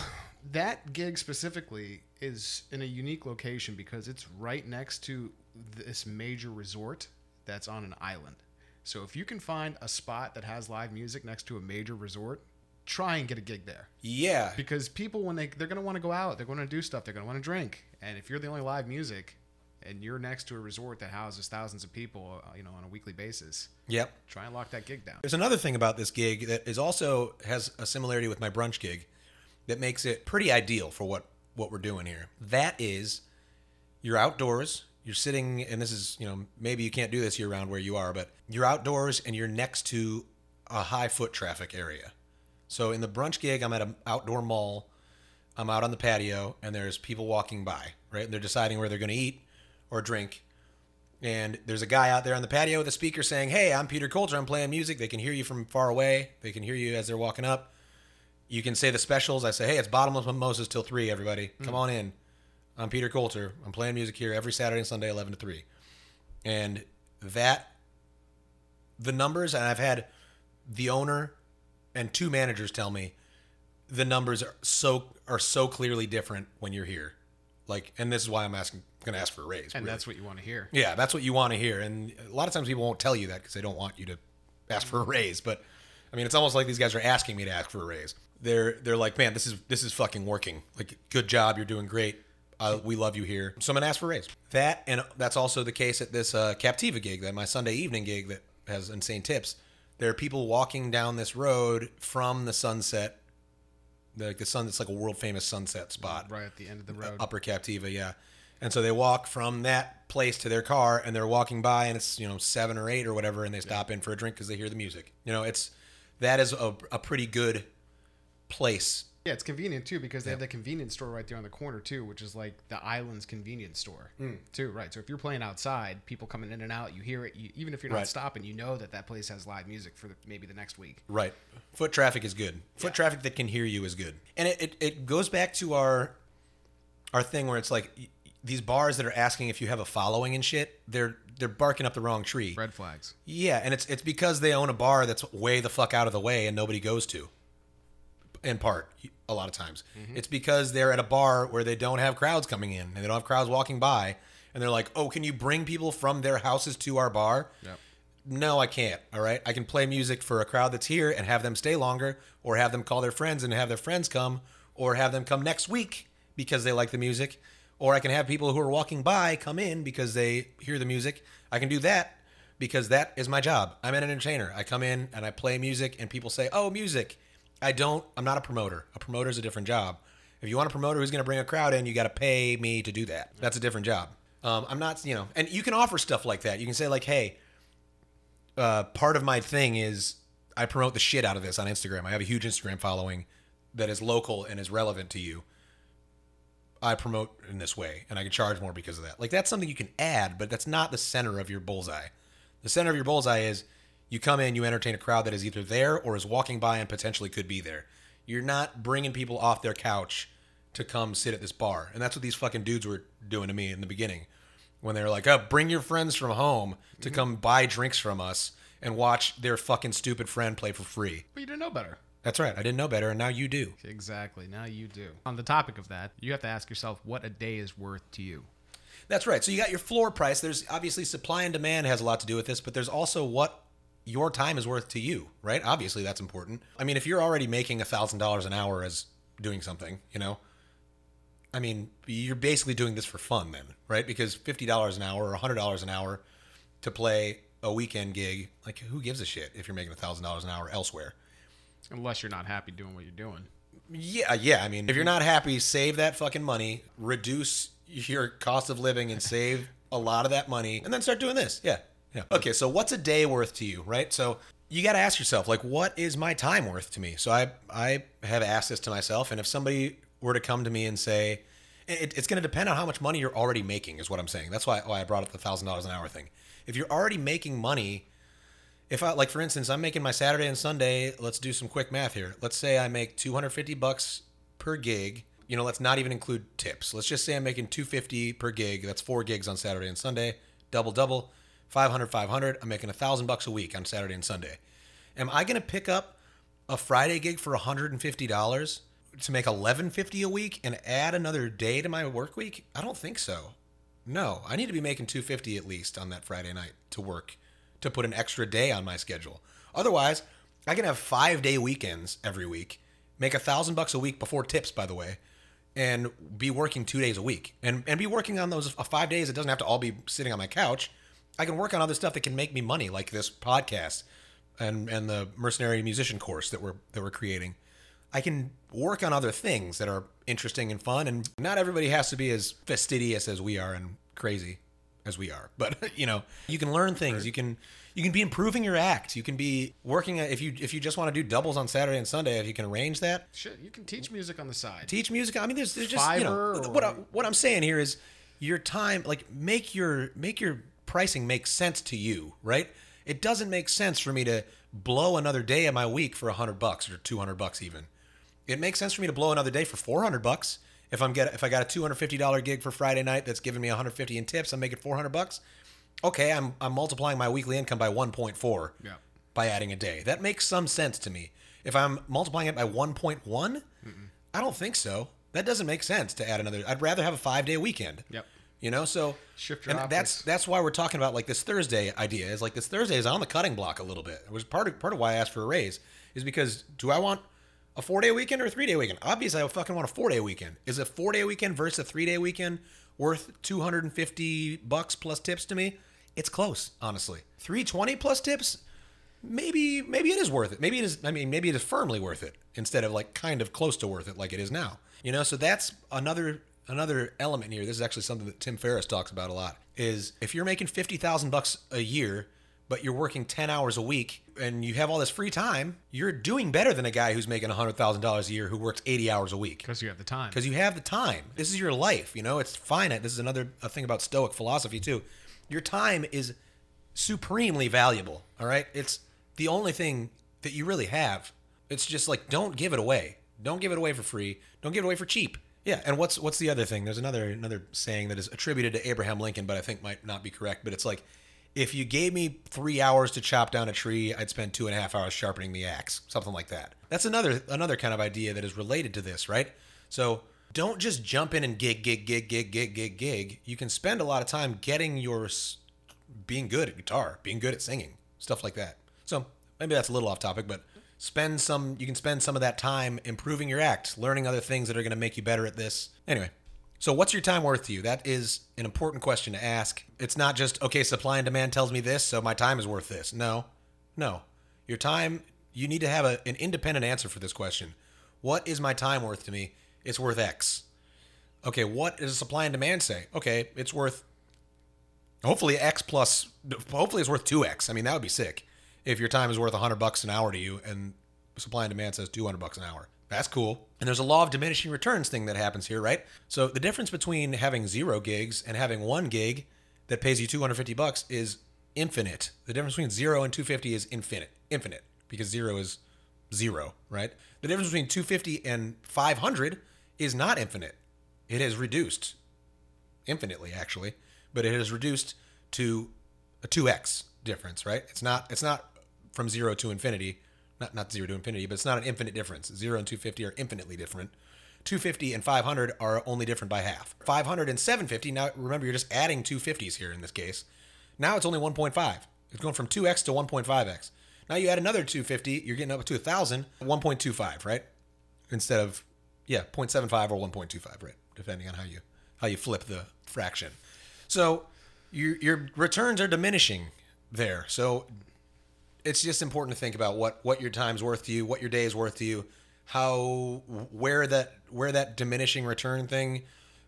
that gig specifically is in a unique location because it's right next to this major resort that's on an island. So if you can find a spot that has live music next to a major resort, try and get a gig there. Yeah. Because people when they they're going to want to go out, they're going to do stuff, they're going to want to drink. And if you're the only live music and you're next to a resort that houses thousands of people, uh, you know, on a weekly basis, Yep. try and lock that gig down. There's another thing about this gig that is also has a similarity with my brunch gig that makes it pretty ideal for what what we're doing here. That is you're outdoors, you're sitting and this is, you know, maybe you can't do this year round where you are, but you're outdoors and you're next to a high foot traffic area. So in the brunch gig, I'm at an outdoor mall. I'm out on the patio and there's people walking by, right? And they're deciding where they're going to eat or drink and there's a guy out there on the patio with a speaker saying, "Hey, I'm Peter Coulter. I'm playing music. They can hear you from far away. They can hear you as they're walking up. You can say the specials. I say, "Hey, it's bottomless mimosas till three. Everybody, come mm. on in. I'm Peter Coulter. I'm playing music here every Saturday and Sunday, 11 to three. And that, the numbers, and I've had the owner and two managers tell me the numbers are so are so clearly different when you're here Like, and this is why I'm asking, going to ask for a raise. And really. that's what you want to hear. Yeah, that's what you want to hear. And a lot of times people won't tell you that because they don't want you to ask for a raise. But I mean, it's almost like these guys are asking me to ask for a raise. They're they're like, man, this is this is fucking working. Like, good job, you're doing great. Uh, we love you here. So I'm gonna ask for a raise. That and that's also the case at this uh, Captiva gig, that my Sunday evening gig that has insane tips. There are people walking down this road from the sunset, like the sun. It's like a world famous sunset spot Right at the end of the road. upper captiva yeah and so they walk from that place to their car and they're walking by and it's you know seven or eight or whatever and they stop in for a drink because they hear the music you know it's that is a, a pretty good place Yeah, it's convenient too because they have the convenience store right there on the corner too, which is like the island's convenience store Hmm. too, right? So if you're playing outside, people coming in and out, you hear it. You, even if you're not Right. stopping, you know that that place has live music for the, maybe the next week. right foot traffic is good foot traffic that can hear you is good and it, it, it goes back to our our thing where it's like these bars that are asking if you have a following and shit they're they're barking up the wrong tree Red flags. Yeah, and it's it's because they own a bar that's way the fuck out of the way and nobody goes to. In part, a lot of times, mm-hmm. it's because they're at a bar where they don't have crowds coming in and they don't have crowds walking by, and they're like, "Oh, can you bring people from their houses to our bar?" Yep. No, I can't. All right, I can play music for a crowd that's here and have them stay longer, or have them call their friends and have their friends come, or have them come next week because they like the music, or I can have people who are walking by come in because they hear the music. I can do that because that is my job. I'm an entertainer. I come in and I play music, and people say, "Oh, music." I don't. I'm not a promoter. A promoter is a different job. If you want a promoter who's going to bring a crowd in, you got to pay me to do that. That's a different job. Um, I'm not, you know, and you can offer stuff like that. You can say like, "Hey, uh, part of my thing is I promote the shit out of this on Instagram. I have a huge Instagram following that is local and is relevant to you. I promote in this way, and I can charge more because of that. Like that's something you can add, but that's not the center of your bullseye. The center of your bullseye is you come in, you entertain a crowd that is either there or is walking by and potentially could be there. You're not bringing people off their couch to come sit at this bar, and that's what these fucking dudes were doing to me in the beginning when they were like, "Oh, bring your friends from home to mm-hmm. come buy drinks from us and watch their fucking stupid friend play for free." But you didn't know better. That's right. I didn't know better, and now you do. Exactly. Now you do. On the topic of that, you have to ask yourself what a day is worth to you. That's right. So you got your floor price. There's obviously supply and demand has a lot to do with this, but there's also what your time is worth to you, right? Obviously, that's important. I mean, if you're already making a thousand dollars an hour as doing something, you know, I mean, you're basically doing this for fun then, right? Because fifty dollars an hour or hundred dollars an hour to play a weekend gig, like who gives a shit if you're making a thousand dollars an hour elsewhere? Unless you're not happy doing what you're doing. Yeah, yeah. I mean, if you're not happy, save that fucking money, reduce your cost of living, and save a lot of that money, and then start doing this. Yeah, yeah. Okay, so what's a day worth to you, right? So you got to ask yourself, like, what is my time worth to me? So I, I have asked this to myself, and if somebody were to come to me and say, it, it's going to depend on how much money you're already making, is what I'm saying. That's why, why I brought up the thousand dollars an hour thing. If you're already making money if I like for instance, I'm making my Saturday and Sunday, let's do some quick math here. Let's say I make 250 bucks per gig. You know, let's not even include tips. Let's just say I'm making 250 per gig. That's 4 gigs on Saturday and Sunday. Double double. 500 500. I'm making a 1000 bucks a week on Saturday and Sunday. Am I going to pick up a Friday gig for $150 to make 1150 a week and add another day to my work week? I don't think so. No, I need to be making 250 at least on that Friday night to work to put an extra day on my schedule. Otherwise, I can have 5-day weekends every week, make a 1000 bucks a week before tips by the way, and be working 2 days a week. And and be working on those uh, 5 days it doesn't have to all be sitting on my couch. I can work on other stuff that can make me money like this podcast and and the mercenary musician course that we're that we're creating. I can work on other things that are interesting and fun, and not everybody has to be as fastidious as we are and crazy as we are. But you know, you can learn things. You can you can be improving your act. You can be working if you if you just want to do doubles on Saturday and Sunday. If you can arrange that, Shit, you can teach music on the side. teach music. I mean, there's, there's just you know Fiverr what I, what I'm saying here is your time. Like make your make your pricing makes sense to you, right? It doesn't make sense for me to blow another day of my week for a hundred bucks or two hundred bucks even. It makes sense for me to blow another day for four hundred bucks. If I'm get if I got a two hundred fifty dollar gig for Friday night that's giving me one hundred fifty in tips, I'm making four hundred bucks. Okay, I'm I'm multiplying my weekly income by one point four Yeah. by adding a day. That makes some sense to me. If I'm multiplying it by 1.1, I don't think so. That doesn't make sense to add another. I'd rather have a five day weekend. Yep. You know, so Shift your and that's that's why we're talking about like this Thursday idea. Is like this Thursday is on the cutting block a little bit. It was part of part of why I asked for a raise is because do I want a four day weekend or a three day weekend? Obviously, I fucking want a four day weekend. Is a four day weekend versus a three day weekend worth two hundred and fifty bucks plus tips to me? It's close, honestly. Three twenty plus tips, maybe maybe it is worth it. Maybe it is. I mean, maybe it is firmly worth it instead of like kind of close to worth it like it is now. You know, so that's another another element here. This is actually something that Tim Ferriss talks about a lot. Is if you're making fifty thousand bucks a year, but you're working ten hours a week and you have all this free time, you're doing better than a guy who's making hundred thousand dollars a year who works eighty hours a week Because you have the time. because you have the time. This is your life. You know, it's finite. This is another a thing about Stoic philosophy too. Your time is supremely valuable. All right, it's the only thing that you really have. It's just like don't give it away. Don't give it away for free. Don't give it away for cheap. Yeah, and what's what's the other thing? There's another another saying that is attributed to Abraham Lincoln, but I think might not be correct. But it's like, if you gave me three hours to chop down a tree, I'd spend two and a half hours sharpening the axe. Something like that. That's another another kind of idea that is related to this, right? So don't just jump in and gig, gig, gig, gig, gig, gig, gig. You can spend a lot of time getting your being good at guitar, being good at singing, stuff like that. So maybe that's a little off topic, but spend some. You can spend some of that time improving your act, learning other things that are going to make you better at this. Anyway, so what's your time worth to you? That is an important question to ask. It's not just okay. Supply and demand tells me this, so my time is worth this. No, no. Your time. You need to have a, an independent answer for this question. What is my time worth to me? It's worth X. Okay, what does supply and demand say? Okay, it's worth hopefully X plus hopefully it's worth 2X. I mean, that would be sick. If your time is worth 100 bucks an hour to you and supply and demand says 200 bucks an hour. That's cool. And there's a law of diminishing returns thing that happens here, right? So the difference between having 0 gigs and having 1 gig that pays you 250 bucks is infinite. The difference between 0 and 250 is infinite. Infinite because 0 is 0, right? The difference between 250 and 500 is not infinite. It has reduced infinitely actually, but it has reduced to a 2x difference, right? It's not it's not from 0 to infinity, not not 0 to infinity, but it's not an infinite difference. 0 and 250 are infinitely different. 250 and 500 are only different by half. 500 and 750, now remember you're just adding 250s here in this case. Now it's only 1.5. It's going from 2x to 1.5x. Now you add another 250, you're getting up to a 1000, 1.25, right? Instead of yeah, 0.75 or 1.25, right? Depending on how you how you flip the fraction. So your your returns are diminishing there. So it's just important to think about what what your time's worth to you, what your day is worth to you, how where that where that diminishing return thing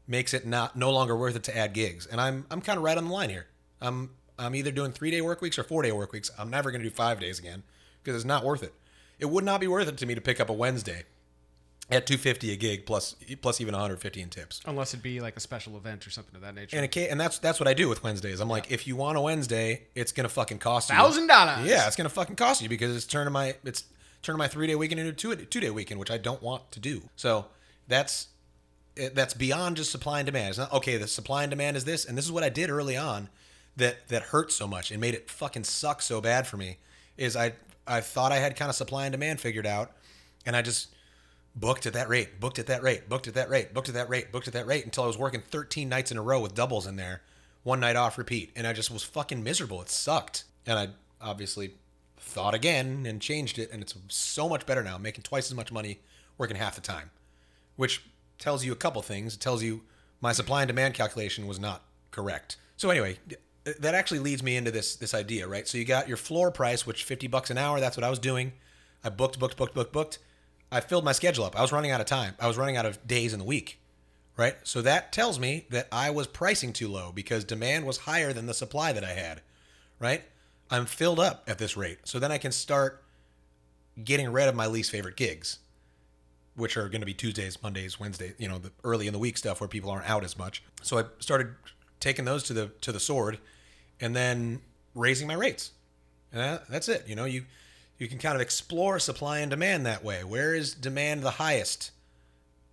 makes it not no longer worth it to add gigs. And I'm I'm kind of right on the line here. I'm I'm either doing 3-day work weeks or 4-day work weeks. I'm never going to do 5 days again because it's not worth it. It would not be worth it to me to pick up a Wednesday at 250 a gig plus plus even 150 in tips. Unless it be like a special event or something of that nature. And it ca- and that's that's what I do with Wednesdays. I'm like, if you want a Wednesday, it's gonna fucking cost you Thousand dollars. Yeah, it's gonna fucking cost you because it's turning my it's turning my three day weekend into a two two day weekend, which I don't want to do. So that's it- that's beyond just supply and demand. It's not okay. The supply and demand is this, and this is what I did early on that that hurt so much and made it fucking suck so bad for me. Is I I thought I had kind of supply and demand figured out, and I just booked at that rate, booked at that rate, booked at that rate, booked at that rate, booked at that rate until I was working 13 nights in a row with doubles in there, one night off repeat, and I just was fucking miserable. It sucked, and I obviously thought again and changed it, and it's so much better now. Making twice as much money working half the time, which tells you a couple things. It tells you my supply and demand calculation was not correct. So anyway, that actually leads me into this this idea, right? So you got your floor price, which 50 bucks an hour. That's what I was doing. I booked, booked, booked, booked, booked. I filled my schedule up. I was running out of time. I was running out of days in the week, right? So that tells me that I was pricing too low because demand was higher than the supply that I had, right? I'm filled up at this rate. So then I can start getting rid of my least favorite gigs, which are going to be Tuesdays, Mondays, Wednesdays, you know, the early in the week stuff where people aren't out as much. So I started taking those to the to the sword and then raising my rates. And that, that's it. You know, you you can kind of explore supply and demand that way. Where is demand the highest?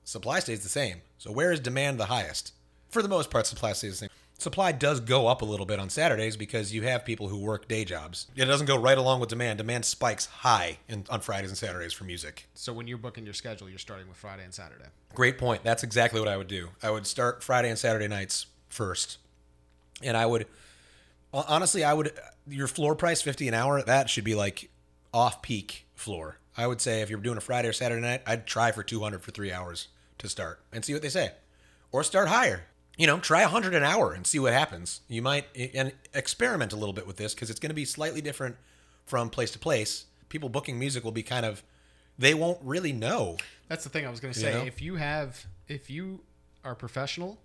Supply stays the same. So where is demand the highest? For the most part, supply stays the same. supply does go up a little bit on Saturdays because you have people who work day jobs. It doesn't go right along with demand. Demand spikes high in, on Fridays and Saturdays for music. So when you're booking your schedule, you're starting with Friday and Saturday. Great point. That's exactly what I would do. I would start Friday and Saturday nights first. And I would honestly, I would your floor price 50 an hour, that should be like off peak floor. I would say if you're doing a Friday or Saturday night, I'd try for 200 for 3 hours to start and see what they say. Or start higher. You know, try 100 an hour and see what happens. You might and experiment a little bit with this because it's going to be slightly different from place to place. People booking music will be kind of they won't really know. That's the thing I was going to say. You know? If you have, if you are professional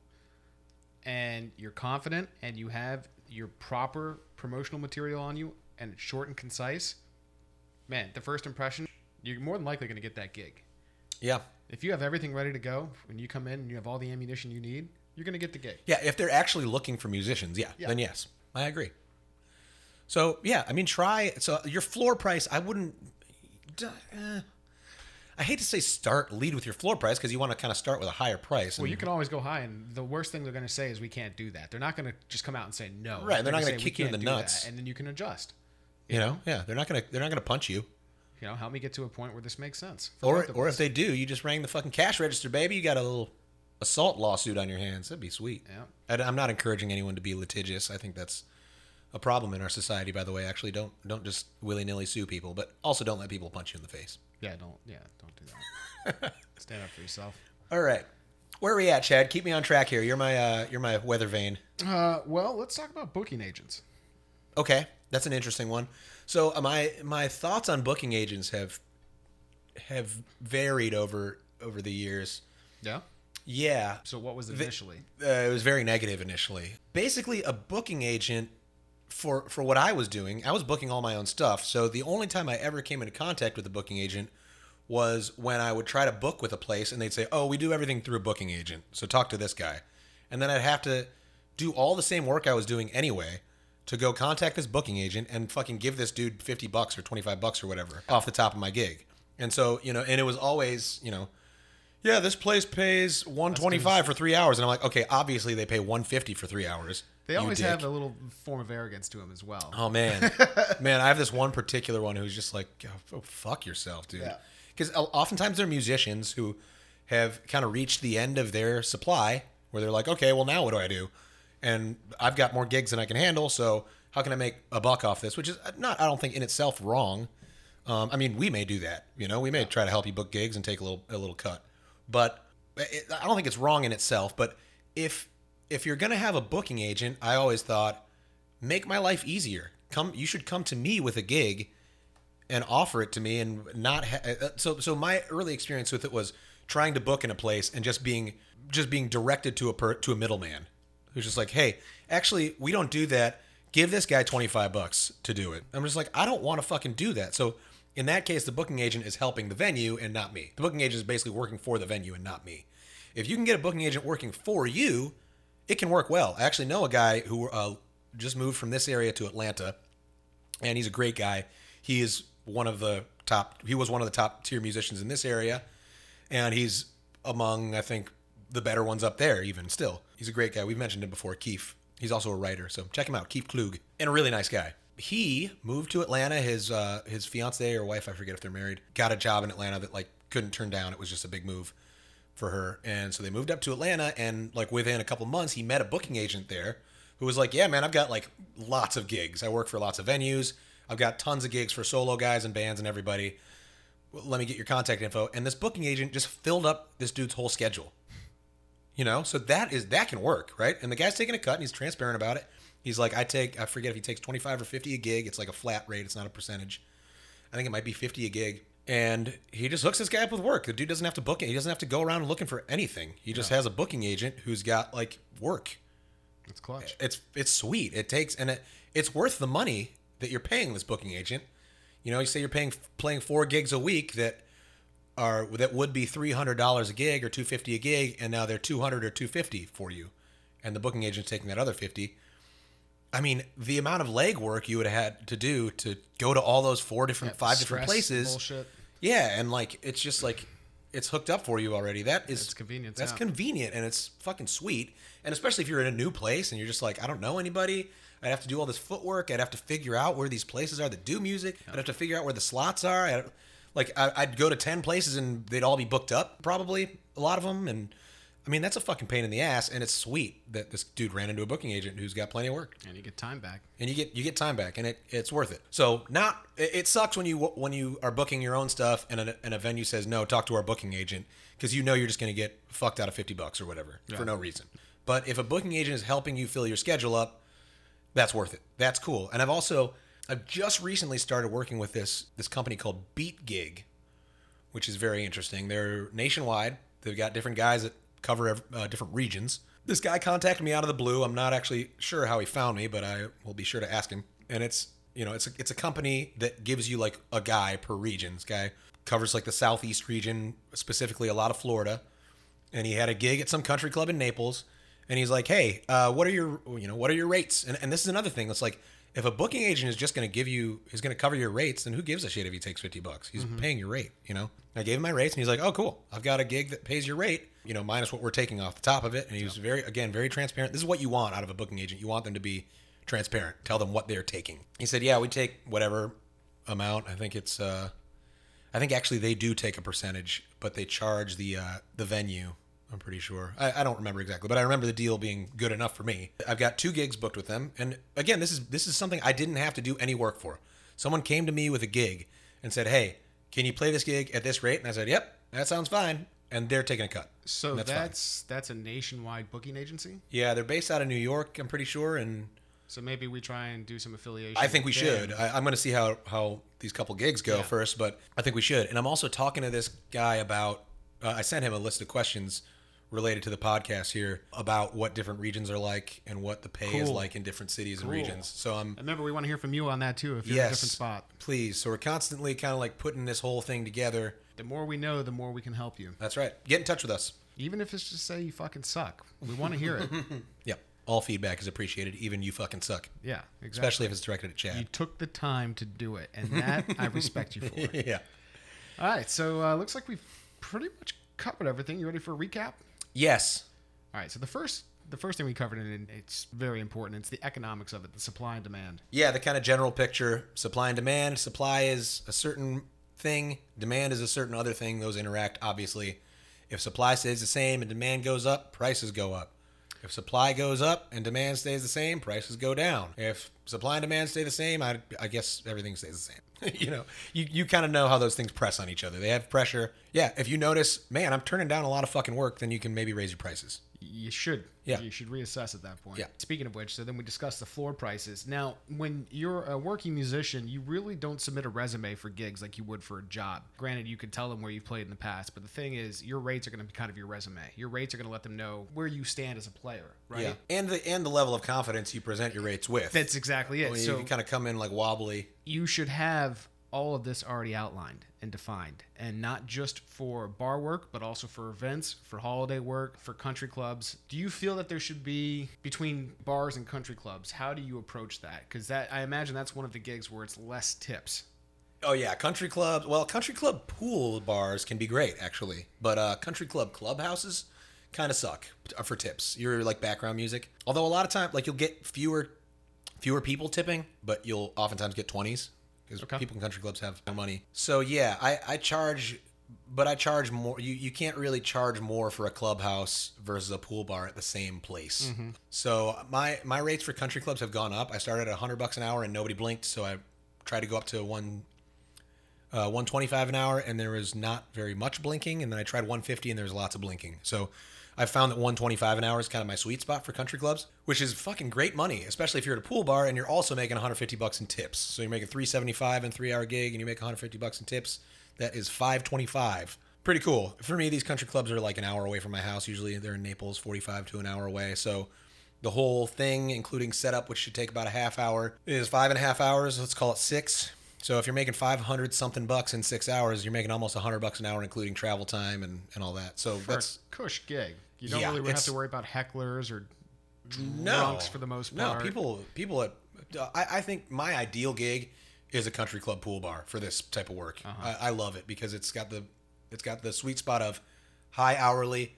and you're confident and you have your proper promotional material on you and it's short and concise, man, the first impression, you're more than likely going to get that gig. Yeah. If you have everything ready to go when you come in and you have all the ammunition you need, you're going to get the gig. Yeah, if they're actually looking for musicians, yeah, Yeah. then yes, I agree. So yeah, I mean, try. So your floor price, I wouldn't. eh, I hate to say start lead with your floor price because you want to kind of start with a higher price. Well, and- you can always go high, and the worst thing they're going to say is we can't do that. They're not going to just come out and say no. Right, they're not gonna gonna kick you in the do that," nuts. and then you can adjust. You know, yeah, they're not gonna they're not gonna punch you. You know, help me get to a point where this makes sense. Or or if they do, you just rang the fucking cash register, baby. You got a little assault lawsuit on your hands. That'd be sweet. Yeah. I, I'm not encouraging anyone to be litigious. I think that's a problem in our society. By the way, actually, don't don't just willy nilly sue people, but also don't let people punch you in the face. Yeah, don't. Yeah, don't do that. Stand up for yourself. All right, where are we at, Chad? Keep me on track here. You're my uh, you're my weather vane. Uh, well, let's talk about booking agents. Okay, that's an interesting one. So uh, my my thoughts on booking agents have have varied over over the years. Yeah. Yeah, So what was it initially? uh, it was very negative initially. Basically, a booking agent for for what I was doing, I was booking all my own stuff. So the only time I ever came into contact with a booking agent was when I would try to book with a place, and they'd say, "Oh, we do everything through a booking agent, so talk to this guy," and then I'd have to do all the same work I was doing anyway to go contact this booking agent and fucking give this dude 50 bucks or 25 bucks or whatever off the top of my gig. And so, you know, and it was always, you know, yeah, this place pays 125 for 3 hours and I'm like, okay, obviously they pay 150 for 3 hours. They always dick. have a little form of arrogance to them as well. Oh man, man, I have this one particular one who's just like, oh, fuck yourself, dude. Yeah. Because oftentimes they're musicians who have kind of reached the end of their supply, where they're like, okay, well now what do I do? And I've got more gigs than I can handle, so how can I make a buck off this? Which is not, I don't think in itself wrong. Um, I mean, we may do that, you know, we may try to help you book gigs and take a little a little cut, but it, I don't think it's wrong in itself. But if if you're gonna have a booking agent, I always thought make my life easier. Come, you should come to me with a gig and offer it to me, and not. Ha- uh, so, so my early experience with it was trying to book in a place and just being just being directed to a per, to a middleman who's just like, hey, actually, we don't do that. Give this guy twenty five bucks to do it. I'm just like, I don't want to fucking do that. So. In that case, the booking agent is helping the venue and not me. The booking agent is basically working for the venue and not me. If you can get a booking agent working for you, it can work well. I actually know a guy who uh, just moved from this area to Atlanta, and he's a great guy. He is one of the top. He was one of the top tier musicians in this area, and he's among I think the better ones up there. Even still, he's a great guy. We've mentioned him before, Keith. He's also a writer, so check him out, Keith Klug, and a really nice guy. He moved to Atlanta. His uh, his fiance or wife, I forget if they're married, got a job in Atlanta that like couldn't turn down. It was just a big move for her. And so they moved up to Atlanta and like within a couple months he met a booking agent there who was like, "Yeah, man, I've got like lots of gigs. I work for lots of venues. I've got tons of gigs for solo guys and bands and everybody. Let me get your contact info." And this booking agent just filled up this dude's whole schedule. You know, so that is that can work, right? And the guy's taking a cut and he's transparent about it. He's like, "I take I forget if he takes 25 or 50 a gig. It's like a flat rate, it's not a percentage. I think it might be 50 a gig. And he just hooks this guy up with work. The dude doesn't have to book it. He doesn't have to go around looking for anything. He just has a booking agent who's got like work. It's clutch. It's it's sweet. It takes and it it's worth the money that you're paying this booking agent. You know, you say you're paying playing four gigs a week that are that would be three hundred dollars a gig or two fifty a gig, and now they're two hundred or two fifty for you, and the booking agent's taking that other fifty. I mean, the amount of legwork you would have had to do to go to all those four different, five different places. Bullshit. Yeah, and like it's just like it's hooked up for you already. That is That's convenience, That's yeah. convenient and it's fucking sweet. And especially if you're in a new place and you're just like, I don't know anybody. I'd have to do all this footwork. I'd have to figure out where these places are that do music. I'd have to figure out where the slots are. Like I- I'd go to ten places and they'd all be booked up, probably a lot of them. And I mean, that's a fucking pain in the ass. And it's sweet that this dude ran into a booking agent who's got plenty of work and you get time back. and you get you get time back, and it it's worth it. So not it, it sucks when you when you are booking your own stuff and a, and a venue says no, talk to our booking agent because you know you're just going to get fucked out of fifty bucks or whatever for no reason. But if a booking agent is helping you fill your schedule up, that's worth it. That's cool. And I've also I've just recently started working with this this company called BeatGig, which is very interesting. They're nationwide. They've got different guys that cover uh, different regions. This guy contacted me out of the blue. I'm not actually sure how he found me, but I will be sure to ask him. And it's you know it's a, it's a company that gives you like a guy per region. This guy covers like the southeast region, specifically a lot of Florida. And he had a gig at some country club in Naples. And he's like, "Hey, uh, what are your you know what are your rates?" And, and this is another thing. It's like if a booking agent is just going to give you is going to cover your rates, then who gives a shit if he takes fifty bucks? He's paying your rate, you know. I gave him my rates, and he's like, "Oh, cool. I've got a gig that pays your rate, you know, minus what we're taking off the top of it." And he was very again very transparent. This is what you want out of a booking agent. You want them to be transparent. Tell them what they're taking. He said, "Yeah, we take whatever amount. I think it's uh, I think actually they do take a percentage, but they charge the uh, the venue. I'm pretty sure. I, I don't remember exactly, but I remember the deal being good enough for me. I've got two gigs booked with them, and again, this is this is something I didn't have to do any work for. Someone came to me with a gig and said, "Hey, can you play this gig at this rate?" And I said, "Yep, that sounds fine." And they're taking a cut. So that's that's, that's a nationwide booking agency. yeah, they're based out of New York. I'm pretty sure, and So maybe we try and do some affiliation. I think we should. I, I'm going to see how how these couple gigs go Yeah. first, but I think we should. And I'm also talking to this guy about. Uh, I sent him a list of questions related to the podcast here about what different regions are like and what the pay is like in different cities Cool. and regions. So I'm Remember, we want to hear from you on that too. If you're in a different spot, please. So we're constantly kind of like putting this whole thing together. the more we know, the more we can help you. That's right. Get in touch with us. Even if it's just say you fucking suck, we want to hear it. Yep. All feedback is appreciated, even you fucking suck. Yeah, exactly. Especially if it's directed at Chad. you took the time to do it, and that I respect you for. yeah. All right, so uh, looks like we've pretty much covered everything. You ready for a recap? Yes. All right, so the first the first thing we covered, and it's very important. It's the economics of it, the supply and demand. Yeah, the kind of general picture supply and demand. Supply is a certain thing, demand is a certain other thing. Those interact, obviously. If supply stays the same and demand goes up, prices go up. If supply goes up and demand stays the same, prices go down. If supply and demand stay the same, I, I guess everything stays the same. you know, you, you kind of know how those things press on each other. They have pressure. Yeah, if you notice, man, I'm turning down a lot of fucking work, then you can maybe raise your prices. You should. Yeah. You should reassess at that point. Yeah. Speaking of which, so then we discussed the floor prices. Now, when you're a working musician, you really don't submit a resume for gigs like you would for a job. Granted, you could tell them where you've played in the past, but the thing is, your rates are going to be kind of your resume. Your rates are going to let them know where you stand as a player, right? Yeah, and the and the level of confidence you present your rates with. That's exactly it. When so you kind of come in like wobbly. you should have all of this already outlined and defined and not just for bar work but also for events for holiday work for country clubs do you feel that there should be between bars and country clubs how do you approach that because that i imagine that's one of the gigs where it's less tips Oh yeah, country clubs. Well, country club pool bars can be great actually, but uh, country club clubhouses kind of suck for tips. You're like background music. Although a lot of time, like you'll get fewer fewer people tipping, but you'll oftentimes get twenties because Okay. people in country clubs have no money. So yeah, I I charge, but I charge more. You you can't really charge more for a clubhouse versus a pool bar at the same place. So my my rates for country clubs have gone up. I started at hundred bucks an hour and nobody blinked, so I tried to go up to one uh, 125 an hour, and there was not very much blinking. And then I tried 150, and there was lots of blinking. So I found that 125 an hour is kind of my sweet spot for country clubs, which is fucking great money, especially if you're at a pool bar and you're also making 150 bucks in tips. So you're making 375 in three hour gig, and you make 150 bucks in tips. That is 525. Pretty cool. For me, these country clubs are like an hour away from my house. Usually they're in Naples, 45 to an hour away. So the whole thing, including setup, which should take about a half hour, is five and a half hours. Let's call it six. So if you're making 500 something bucks in six hours, you're making almost 100 bucks an hour, including travel time and, and all that. So for that's a cush gig you don't Yeah, really have to worry about hecklers or no drunks for the most part No, people, people at, I, I think my ideal gig is a country club pool bar for this type of work. Uh-huh. I, I love it because it's got the it's got the sweet spot of high hourly,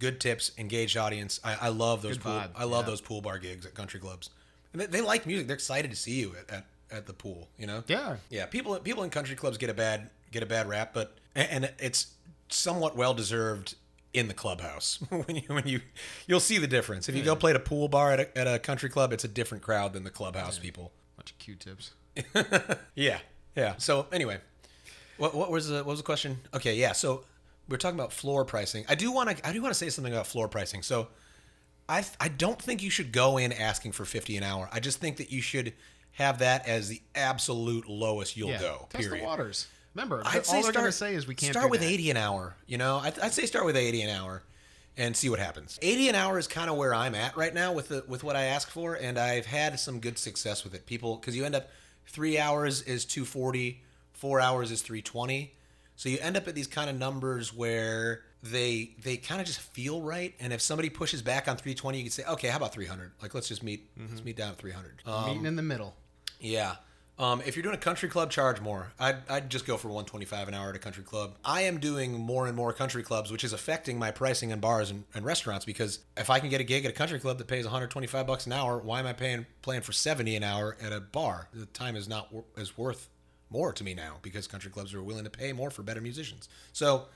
good tips, engaged audience. I, I love those Good pool. vibe, I love yeah. those pool bar gigs at country clubs, and they, they like music. They're excited to see you at, at, at the pool. You know. Yeah. Yeah, people people in country clubs get a bad get a bad rap, but and it's somewhat well deserved in the clubhouse when you when you you'll see the difference. If you go play at a pool bar at a, at a country club, it's a different crowd than the clubhouse people. Bunch of Q-tips. Yeah, yeah. So anyway, what what was the what was the question? Okay, yeah. So we're talking about floor pricing. I do want to I do want to say something about floor pricing. So I th- I don't think you should go in asking for fifty an hour. I just think that you should have that as the absolute lowest you'll Yeah. go. Test period. the waters. Remember, I'd all say they're gonna start- say is we can't start with that. 80 an hour. You know, I'd, I'd say start with 80 an hour and see what happens. 80 an hour is kind of where I'm at right now with the with what I ask for, and I've had some good success with it. People, because you end up three hours is 240, four hours is 320, so you end up at these kind of numbers where they they kind of just feel right. And if somebody pushes back on 320, you can say, okay, how about 300? Like let's just meet let's meet down at 300. Um, Meeting in the middle. Yeah. Um, if you're doing a country club, charge more. I'd, I'd just go for 125 an hour at a country club. I am doing more and more country clubs, which is affecting my pricing in bars and, and restaurants because if I can get a gig at a country club that pays 125 bucks an hour, why am I paying playing for 70 an hour at a bar? The time is not wor- is worth more to me now because country clubs are willing to pay more for better musicians. So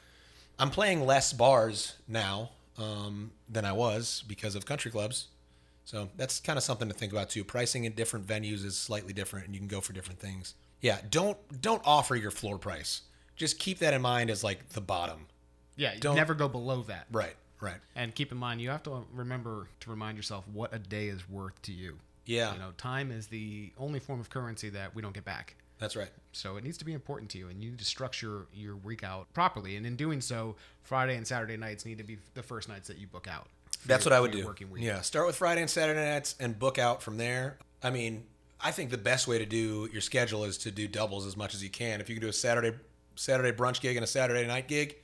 I'm playing less bars now um, than I was because of country clubs. So that's kind of something to think about too. Pricing in different venues is slightly different, and you can go for different things. Yeah, don't don't offer your floor price. Just keep that in mind as like the bottom. Yeah, Don't- never go below that. Right, right. And keep in mind, you have to remember to remind yourself what a day is worth to you. Yeah, You know, time is the only form of currency that we don't get back. that's right. So it needs to be important to you, and you need to structure your week out properly. And in doing so, Friday and Saturday nights need to be the first nights that you book out. That's what I would do. Working week. Yeah, start with Friday and Saturday nights and book out from there. I mean, I think the best way to do your schedule is to do doubles as much as you can. If you can do a Saturday Saturday brunch gig and a Saturday night gig,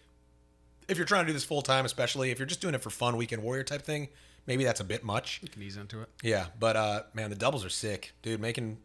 if you're trying to do this full time, especially if you're just doing it for fun, weekend warrior type thing, maybe that's a bit much. You can ease into it. Yeah, but uh, man, the doubles are sick, dude. Making,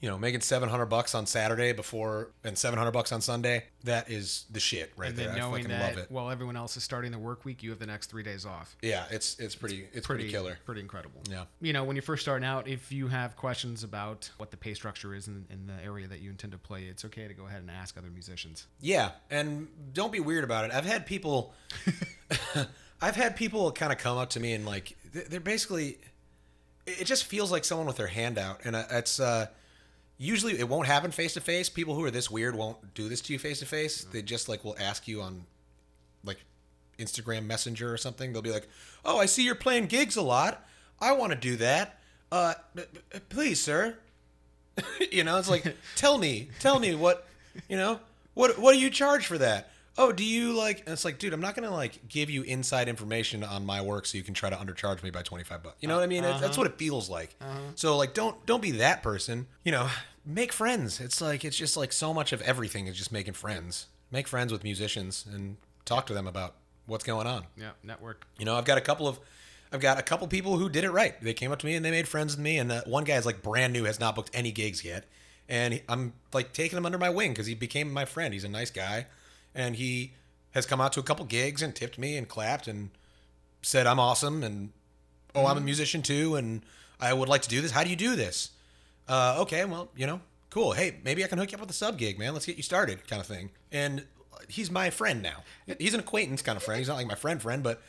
you know, making seven hundred bucks on Saturday before and seven hundred bucks on Sunday. That is the shit right and there. I fucking that love it. while everyone else is starting the work week, you have the next three days off. Yeah, it's it's pretty it's pretty, killer. Pretty incredible. Yeah. You know, when you're first starting out, if you have questions about what the pay structure is in, in the area that you intend to play, it's okay to go ahead and ask other musicians. Yeah, and don't be weird about it. I've had people, I've had people kind of come up to me and like they're basically, it it just feels like someone with their hand out, and uh, it's uh, usually it won't happen face to face. People who are this weird won't do this to you face to face. They just like will ask you on, like, Instagram Messenger or something. They'll be like, "Oh, I see you're playing gigs a lot. I want to do that. Uh, b- b- please, sir." you know, it's like, tell me, tell me what, you know, what what do you charge for that? Oh, do you like? And it's like, dude, I'm not gonna like give you inside information on my work so you can try to undercharge me by 25 bucks. You know what I mean? It's- That's what it feels like. So like, don't don't be that person. You know, make friends. It's like it's just like so much of everything is just making friends. Make friends with musicians and talk to them about what's going on. Yeah, network. You know, I've got a couple of, I've got a couple people who did it right. They came up to me and they made friends with me. And uh, one guy is like brand new, has not booked any gigs yet, and he- I'm like taking him under my wing because he became my friend. He's a nice guy, and he has come out to a couple gigs and tipped me and clapped and said I'm awesome and oh I'm a musician too and I would like to do this. How do you do this? Uh, okay, well you know, cool. Hey, maybe I can hook you up with a sub gig, man. Let's get you started, kind of thing. And he's my friend now. He's an acquaintance kind of friend. He's not like my friend friend, but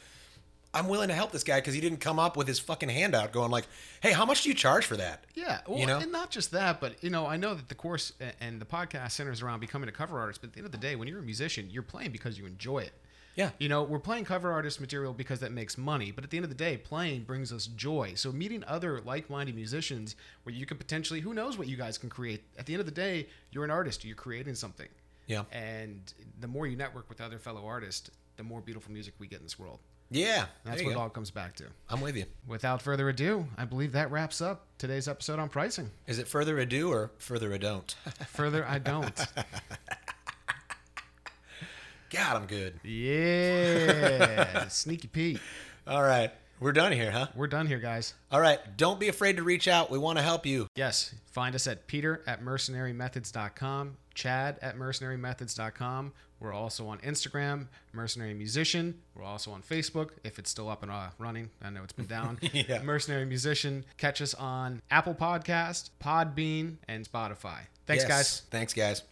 I'm willing to help this guy because he didn't come up with his fucking handout going like, "Hey, how much do you charge for that?" Yeah, well, You know? and not just that, but you know, I know that the course and the podcast centers around becoming a cover artist. But at the end of the day, when you're a musician, you're playing because you enjoy it. Yeah. You know, we're playing cover artist material because that makes money. But at the end of the day, playing brings us joy. So meeting other like-minded musicians where you could potentially, who knows what you guys can create. At the end of the day, you're an artist. You're creating something. Yeah. And the more you network with other fellow artists, the more beautiful music we get in this world. Yeah, That's what you it all comes back to. I'm with you. Without further ado, I believe that wraps up today's episode on pricing. Is it further ado or further I don't? Further, I don't. God, I'm good. Yeah, sneaky Pete. All right, we're done here, huh? We're done here, guys. All right, don't be afraid to reach out. We want to help you. Yes, find us at peter at mercenarymethods.com. chad at mercenarymethods.com. We're also on Instagram, Mercenary Musician. We're also on Facebook, if it's still up and uh, running. I know it's been down. Yeah. Mercenary Musician. Catch us on Apple Podcast, Podbean, and Spotify. Thanks, Yes. guys. Thanks, guys.